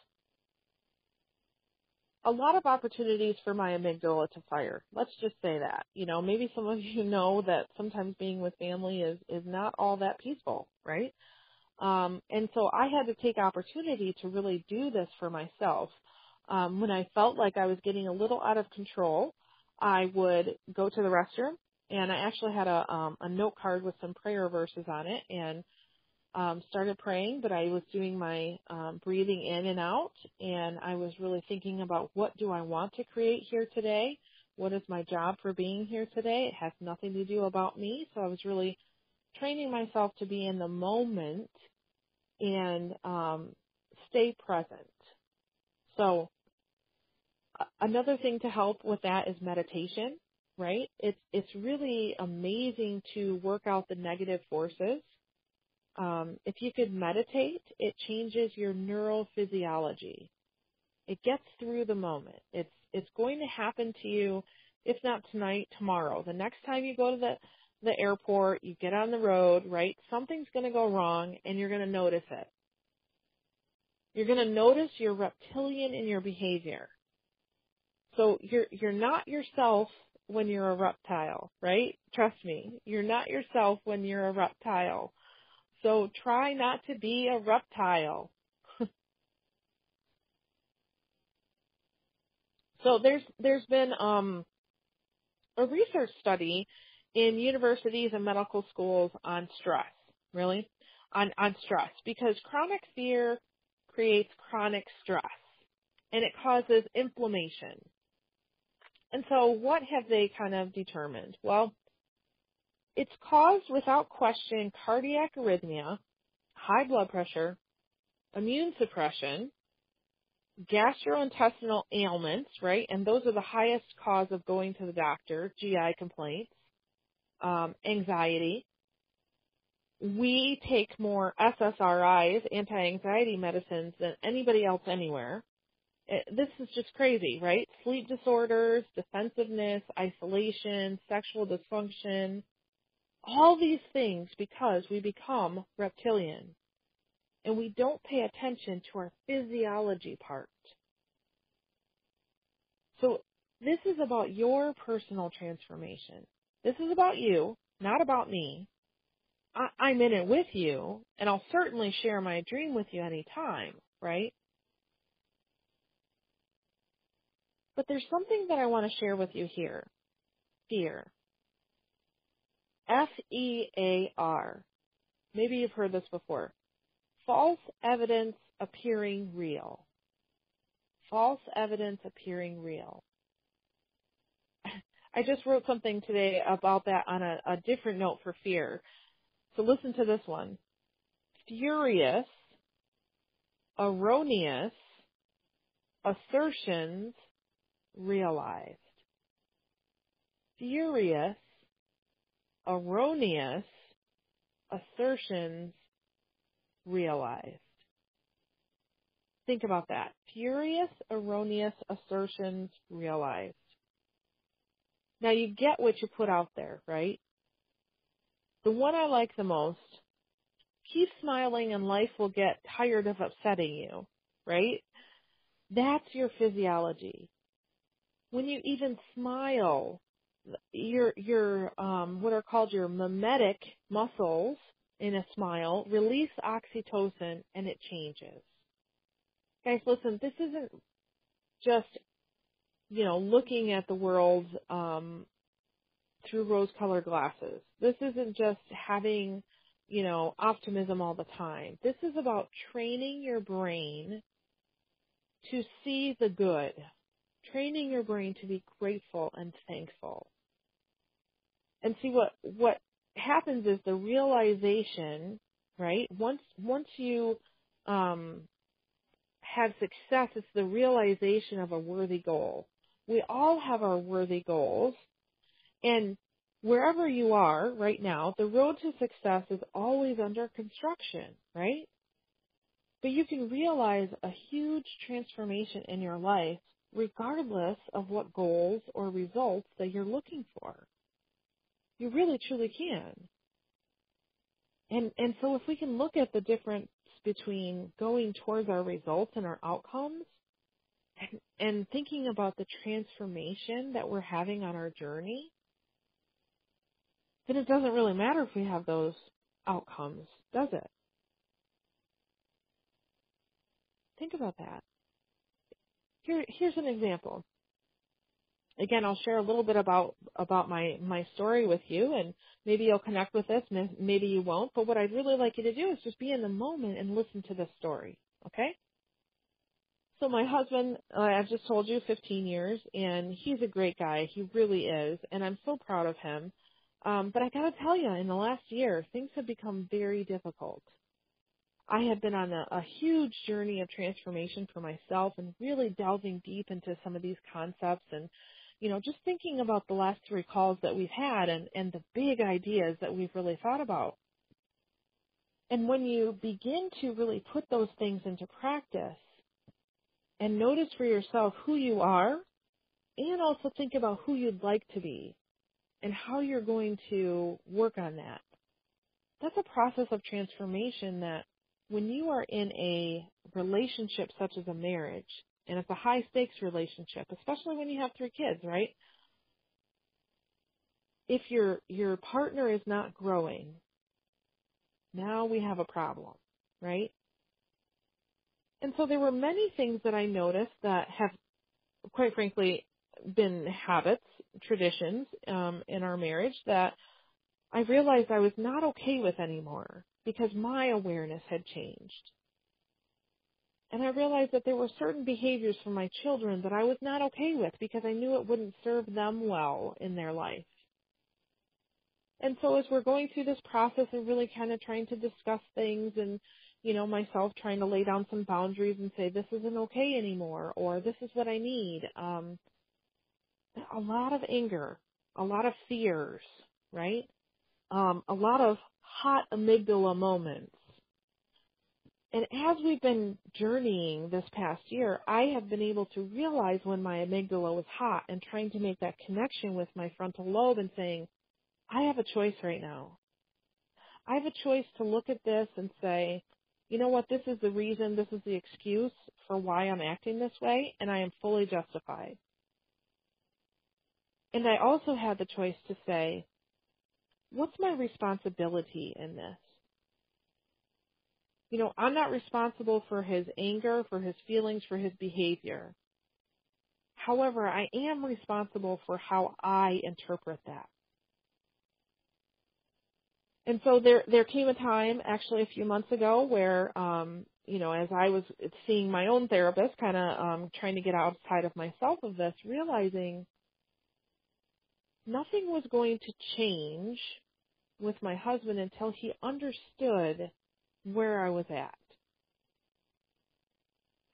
a lot of opportunities for my amygdala to fire. Let's just say that. You know, maybe some of you know that sometimes being with family is is not all that peaceful, right? Um, and so I had to take opportunity to really do this for myself. Um, when I felt like I was getting a little out of control, I would go to the restroom, and I actually had a um, a note card with some prayer verses on it, and um, started praying, but I was doing my um, breathing in and out, and I was really thinking about what do I want to create here today? What is my job for being here today? It has nothing to do about me, so I was really training myself to be in the moment and um, stay present. So another thing to help with that is meditation, right? It's it's really amazing to work out the negative forces um, if you could meditate, it changes your neural physiology. It gets through the moment. It's it's going to happen to you, if not tonight, tomorrow. The next time you go to the the airport, you get on the road, right? Something's going to go wrong, and you're going to notice it. You're going to notice you're reptilian in your behavior. So you're you're not yourself when you're a reptile, right? Trust me, you're not yourself when you're a reptile so try not to be a reptile. so there's there's been um, a research study in universities and medical schools on stress, really, on, on stress, because chronic fear creates chronic stress and it causes inflammation. And so what have they kind of determined? Well, it's caused without question cardiac arrhythmia, high blood pressure, immune suppression, gastrointestinal ailments, right? And those are the highest cause of going to the doctor, GI complaints, um, anxiety. We take more SSRIs, anti-anxiety medicines, than anybody else anywhere. It, this is just crazy, right? Sleep disorders, defensiveness, isolation, sexual dysfunction, all these things because we become reptilian and we don't pay attention to our physiology part. So this is about your personal transformation. This is about you, not about me. I, am in it with you, and I'll certainly share my dream with you anytime, right? But there's something that I want to share with you here. Fear. F-E-A-R. Maybe you've heard this before. False evidence appearing real. False evidence appearing real. I just wrote something today about that on a, a different note for fear. So listen to this one. Furious, erroneous assertions realized. Furious, erroneous assertions realized. Think about that. Furious, erroneous assertions realized. Now you get what you put out there, right? The one I like the most, keep smiling and life will get tired of upsetting you, right? That's your physiology. When you even smile, your your um, what are called your mimetic muscles in a smile release oxytocin and it changes. guys, listen, this isn't just, you know, looking at the world um, through rose-colored glasses. This isn't just having, you know, optimism all the time. This is about training your brain to see the good, training your brain to be grateful and thankful. And see what what happens is the realization, right? Once once you um, have success, it's the realization of a worthy goal. We all have our worthy goals, and wherever you are right now, the road to success is always under construction, right? But you can realize a huge transformation in your life regardless of what goals or results that you're looking for. You really truly can. And and so if we can look at the difference between going towards our results and our outcomes and, and thinking about the transformation that we're having on our journey, then it doesn't really matter if we have those outcomes, does it? Think about that. Here, here's an example. Again, I'll share a little bit about about my my story with you, and maybe you'll connect with this, maybe you won't. But what I'd really like you to do is just be in the moment and listen to this story. Okay? So my husband, I've just told you, 15 years, and he's a great guy. He really is, and I'm so proud of him. Um, but I got to tell you, in the last year, things have become very difficult. I have been on a, a huge journey of transformation for myself and really delving deep into some of these concepts and, you know, just thinking about the last three calls that we've had and, and the big ideas that we've really thought about. And when you begin to really put those things into practice and notice for yourself who you are and also think about who you'd like to be and how you're going to work on that. That's a process of transformation that when you are in a relationship such as a marriage, and it's a high stakes relationship, especially when you have three kids, right? If your your partner is not growing, now we have a problem, right? And so there were many things that I noticed that have, quite frankly, been habits, traditions um, in our marriage that I realized I was not okay with anymore because my awareness had changed. And I realized that there were certain behaviors from my children that I was not okay with because I knew it wouldn't serve them well in their life. And so as we're going through this process and really kind of trying to discuss things and, you know, myself trying to lay down some boundaries and say this isn't okay anymore or this is what I need, um, a lot of anger, a lot of fears, right? Um, a lot of hot amygdala moments. And as we've been journeying this past year, I have been able to realize when my amygdala was hot and trying to make that connection with my frontal lobe and saying, I have a choice right now. I have a choice to look at this and say, you know what, this is the reason, this is the excuse for why I'm acting this way, and I am fully justified. And I also had the choice to say, what's my responsibility in this? You know, I'm not responsible for his anger, for his feelings, for his behavior. However, I am responsible for how I interpret that. And so there there came a time actually a few months ago where um you know as I was seeing my own therapist kind of um trying to get outside of myself of this realizing nothing was going to change with my husband until he understood where I was at.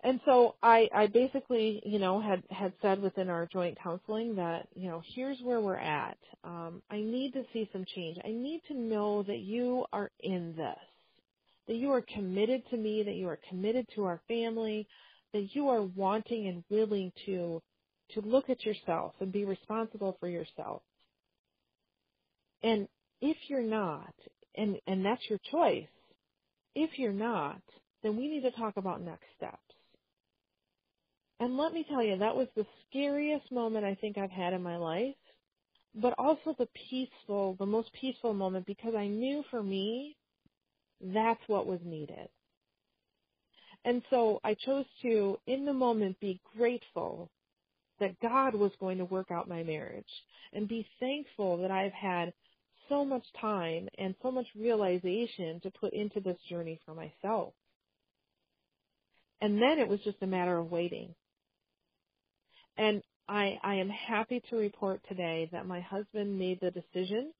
And so I, I basically, you know, had, had said within our joint counseling that, you know, here's where we're at. Um, I need to see some change. I need to know that you are in this, that you are committed to me, that you are committed to our family, that you are wanting and willing to, to look at yourself and be responsible for yourself. And if you're not, and, and that's your choice, if you're not, then we need to talk about next steps. And let me tell you, that was the scariest moment I think I've had in my life, but also the peaceful, the most peaceful moment because I knew for me, that's what was needed. And so I chose to, in the moment, be grateful that God was going to work out my marriage and be thankful that I've had so much time and so much realization to put into this journey for myself. And then it was just a matter of waiting. And I, I am happy to report today that my husband made the decision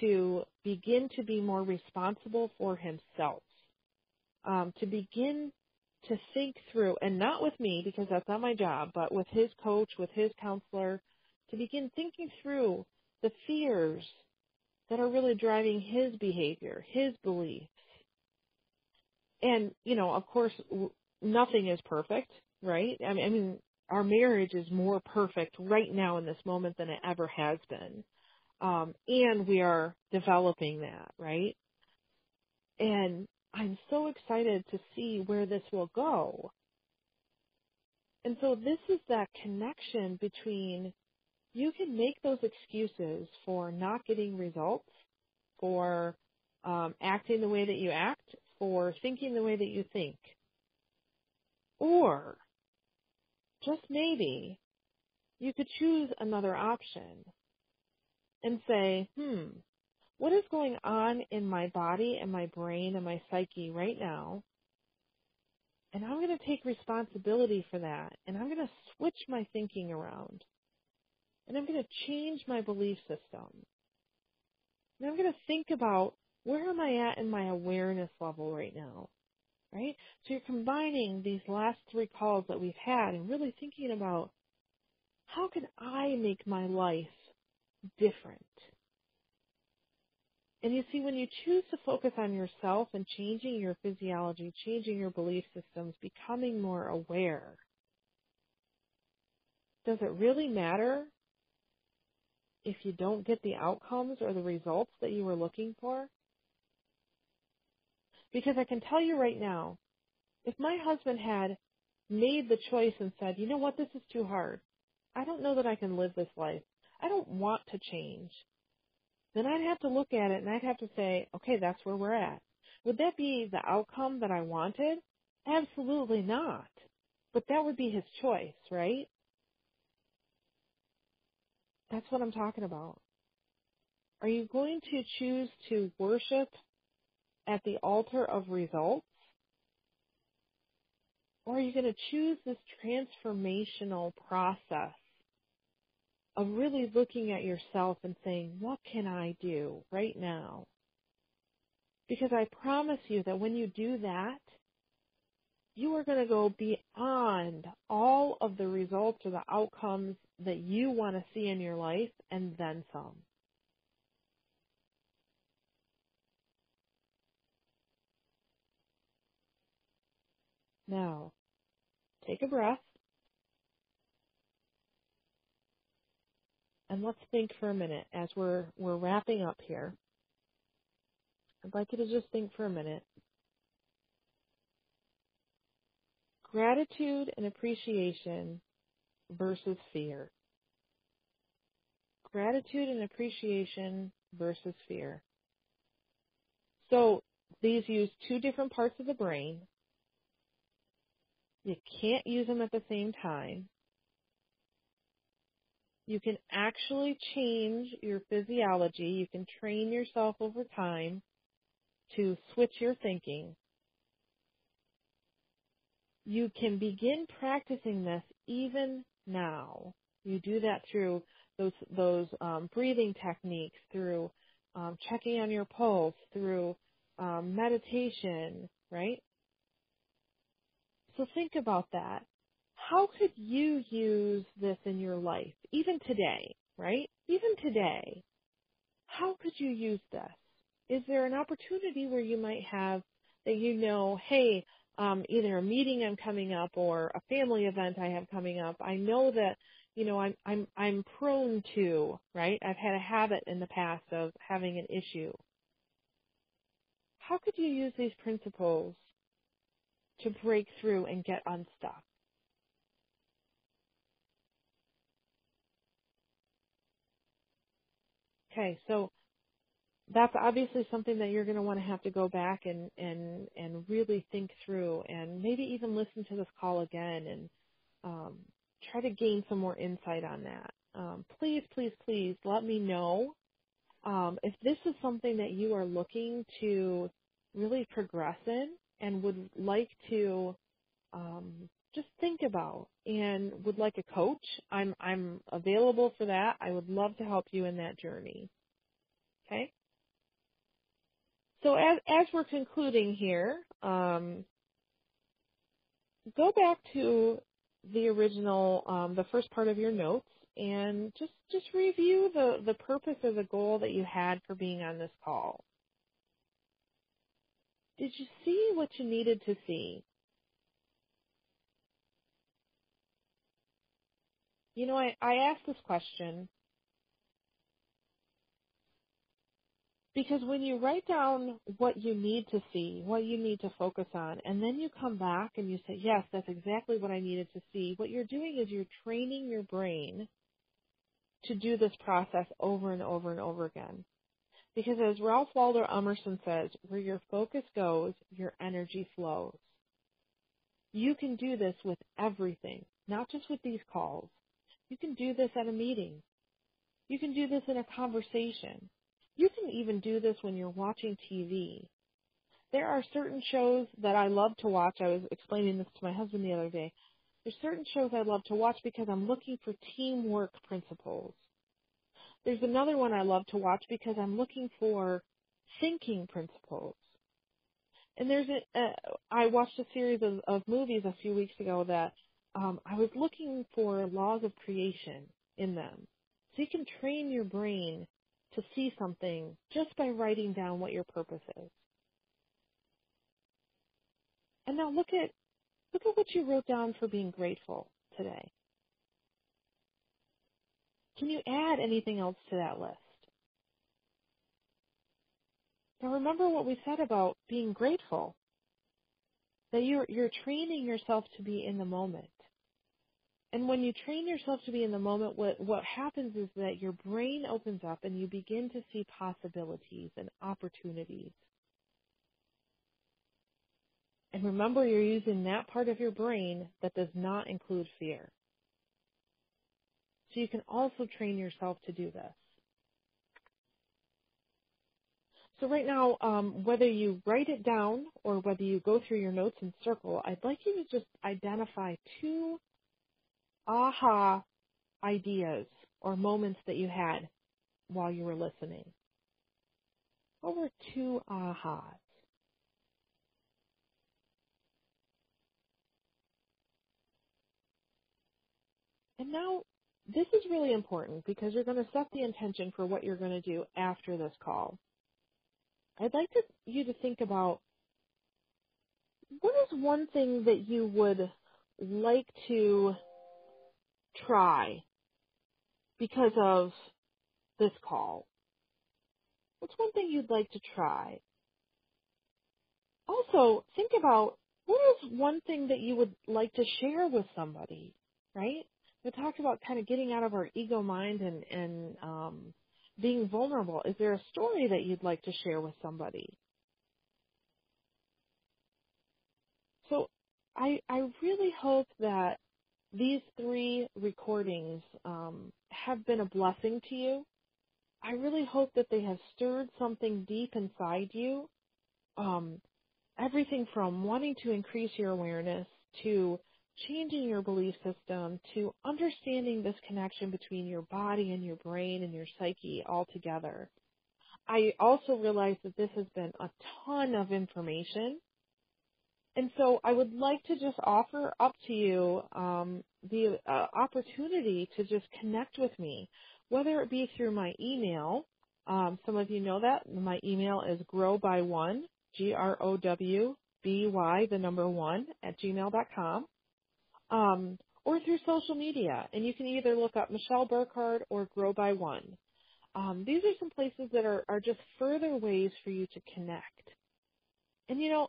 to begin to be more responsible for himself, um, to begin to think through, and not with me because that's not my job, but with his coach, with his counselor, to begin thinking through the fears that are really driving his behavior, his beliefs. And, you know, of course, nothing is perfect, right? I mean, I mean, our marriage is more perfect right now in this moment than it ever has been. Um, and we are developing that, right? And I'm so excited to see where this will go. And so this is that connection between you can make those excuses for not getting results, for um, acting the way that you act, for thinking the way that you think. Or just maybe you could choose another option and say, hmm, what is going on in my body and my brain and my psyche right now? And I'm going to take responsibility for that. And I'm going to switch my thinking around. And I'm going to change my belief system. And I'm going to think about where am I at in my awareness level right now? Right? So you're combining these last three calls that we've had and really thinking about how can I make my life different? And you see, when you choose to focus on yourself and changing your physiology, changing your belief systems, becoming more aware, does it really matter if you don't get the outcomes or the results that you were looking for? Because I can tell you right now, if my husband had made the choice and said, you know what, this is too hard. I don't know that I can live this life. I don't want to change then I'd have to look at it and I'd have to say, okay, that's where we're at. Would that be the outcome that I wanted? Absolutely not. But that would be his choice, right? That's what I'm talking about. Are you going to choose to worship at the altar of results? Or are you going to choose this transformational process of really looking at yourself and saying, what can I do right now? Because I promise you that when you do that, you are going to go beyond all of the results or the outcomes that you want to see in your life and then some. Now, take a breath. and let's think for a minute as we're we're wrapping up here. I'd like you to just think for a minute. Gratitude and appreciation versus fear. Gratitude and appreciation versus fear. So these use two different parts of the brain. You can't use them at the same time you can actually change your physiology. You can train yourself over time to switch your thinking. You can begin practicing this even now. You do that through those those um, breathing techniques, through um, checking on your pulse, through um, meditation, right? So think about that how could you use this in your life, even today, right? Even today, how could you use this? Is there an opportunity where you might have that you know, hey, um, either a meeting I'm coming up or a family event I have coming up. I know that, you know, I'm I'm I'm prone to, right? I've had a habit in the past of having an issue. How could you use these principles to break through and get unstuck? Okay, so that's obviously something that you're going to want to have to go back and and and really think through, and maybe even listen to this call again and um, try to gain some more insight on that. Um, please, please, please let me know um, if this is something that you are looking to really progress in and would like to um, just think about and would like a coach, I'm I'm available for that. I would love to help you in that journey. Okay. So as as we're concluding here, um, go back to the original, um, the first part of your notes, and just review the purpose of the goal that you had for being on this call. Did you see what you needed to see? You know, I, I asked this question because when you write down what you need to see, what you need to focus on, and then you come back and you say, yes, that's exactly what I needed to see, what you're doing is you're training your brain to do this process over and over and over again. Because as Ralph Waldo Emerson says, where your focus goes, your energy flows. You can do this with everything, not just with these calls. You can do this at a meeting. You can do this in a conversation. You can even do this when you're watching TV. There are certain shows that I love to watch. I was explaining this to my husband the other day. There's certain shows I love to watch because I'm looking for teamwork principles. There's another one I love to watch because I'm looking for thinking principles. And there's a, uh, I watched a series of, of movies a few weeks ago that um, I was looking for laws of creation in them. So you can train your brain to see something just by writing down what your purpose is. And now look at look at what you wrote down for being grateful today. Can you add anything else to that list? Now remember what we said about being grateful. That you're you're training yourself to be in the moment. And when you train yourself to be in the moment, what, what happens is that your brain opens up and you begin to see possibilities and opportunities. And remember, you're using that part of your brain that does not include fear. So you can also train yourself to do this. So right now, um, whether you write it down or whether you go through your notes and circle, I'd like you to just identify two aha ideas or moments that you had while you were listening? What were two ahas? And now, this is really important because you're going to set the intention for what you're going to do after this call. I'd like to, you to think about what is one thing that you would like to try because of this call? What's one thing you'd like to try? Also, think about what is one thing that you would like to share with somebody, right? We talked about kind of getting out of our ego mind and, and um, being vulnerable. Is there a story that you'd like to share with somebody? So I, I really hope that these three recordings um, have been a blessing to you. I really hope that they have stirred something deep inside you. Um, everything from wanting to increase your awareness to changing your belief system to understanding this connection between your body and your brain and your psyche all together. I also realize that this has been a ton of information and so I would like to just offer up to you um, the uh, opportunity to just connect with me, whether it be through my email. Um, some of you know that my email is grow by one, G R O W B Y, the number one at gmail.com, um, or through social media. And you can either look up Michelle Burkhardt or Grow by One. Um, these are some places that are, are just further ways for you to connect. And you know,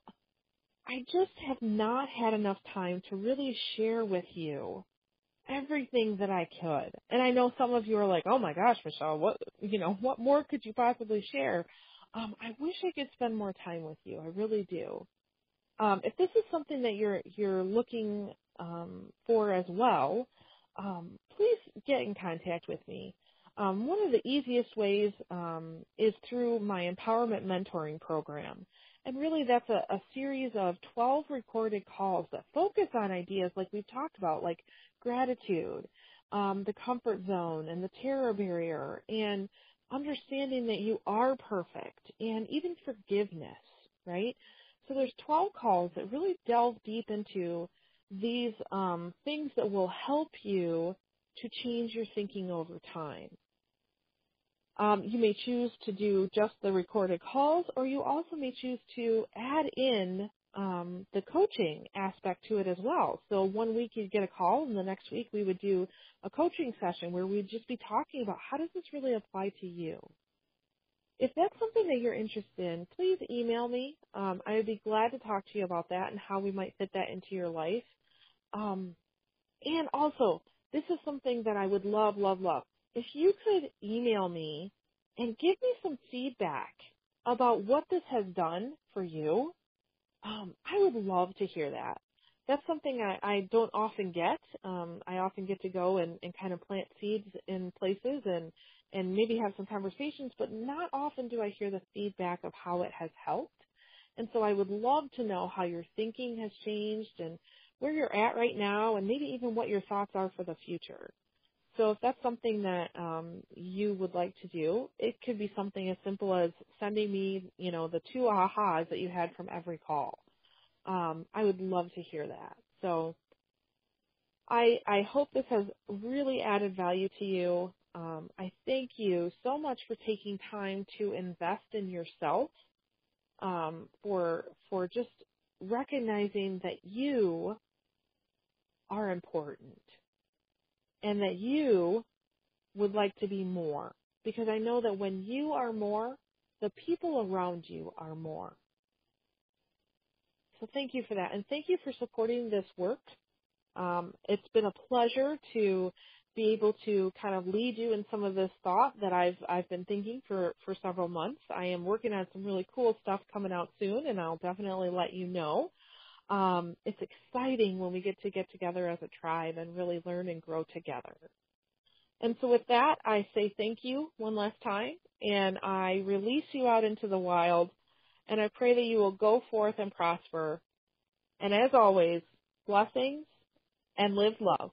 I just have not had enough time to really share with you everything that I could. And I know some of you are like, "Oh my gosh, Michelle, what you know, what more could you possibly share?" um, I wish I could spend more time with you. I really do. Um, if this is something that you're you're looking um, for as well, um, please get in contact with me. Um, one of the easiest ways um, is through my empowerment mentoring program. And really that's a, a, series of 12 recorded calls that focus on ideas like we've talked about, like gratitude, um, the comfort zone, and the terror barrier, and understanding that you are perfect, and even forgiveness, right? So there's 12 calls that really delve deep into these um, things that will help you to change your thinking over time. Um, you may choose to do just the recorded calls, or you also may choose to add in um, the coaching aspect to it as well. So one week you'd get a call, and the next week we would do a coaching session where we'd just be talking about how does this really apply to you. If that's something that you're interested in, please email me. Um, I would be glad to talk to you about that and how we might fit that into your life. Um, and also, this is something that I would love, love, love if you could email me and give me some feedback about what this has done for you, um, I would love to hear that. That's something I, I don't often get. Um, I often get to go and, and kind of plant seeds in places and, and maybe have some conversations, but not often do I hear the feedback of how it has helped. And so I would love to know how your thinking has changed and where you're at right now and maybe even what your thoughts are for the future. So if that's something that um, you would like to do, it could be something as simple as sending me, you know, the two ahas that you had from every call. Um, I would love to hear that. So I, I hope this has really added value to you. Um, I thank you so much for taking time to invest in yourself, um, for for just recognizing that you are important and that you would like to be more. Because I know that when you are more, the people around you are more. So thank you for that. And thank you for supporting this work. Um, it's been a pleasure to be able to kind of lead you in some of this thought that I've I've been thinking for for several months. I am working on some really cool stuff coming out soon, and I'll definitely let you know um, it's exciting when we get to get together as a tribe and really learn and grow together. And so with that, I say thank you one last time, and I release you out into the wild, and I pray that you will go forth and prosper. And as always, blessings and live love.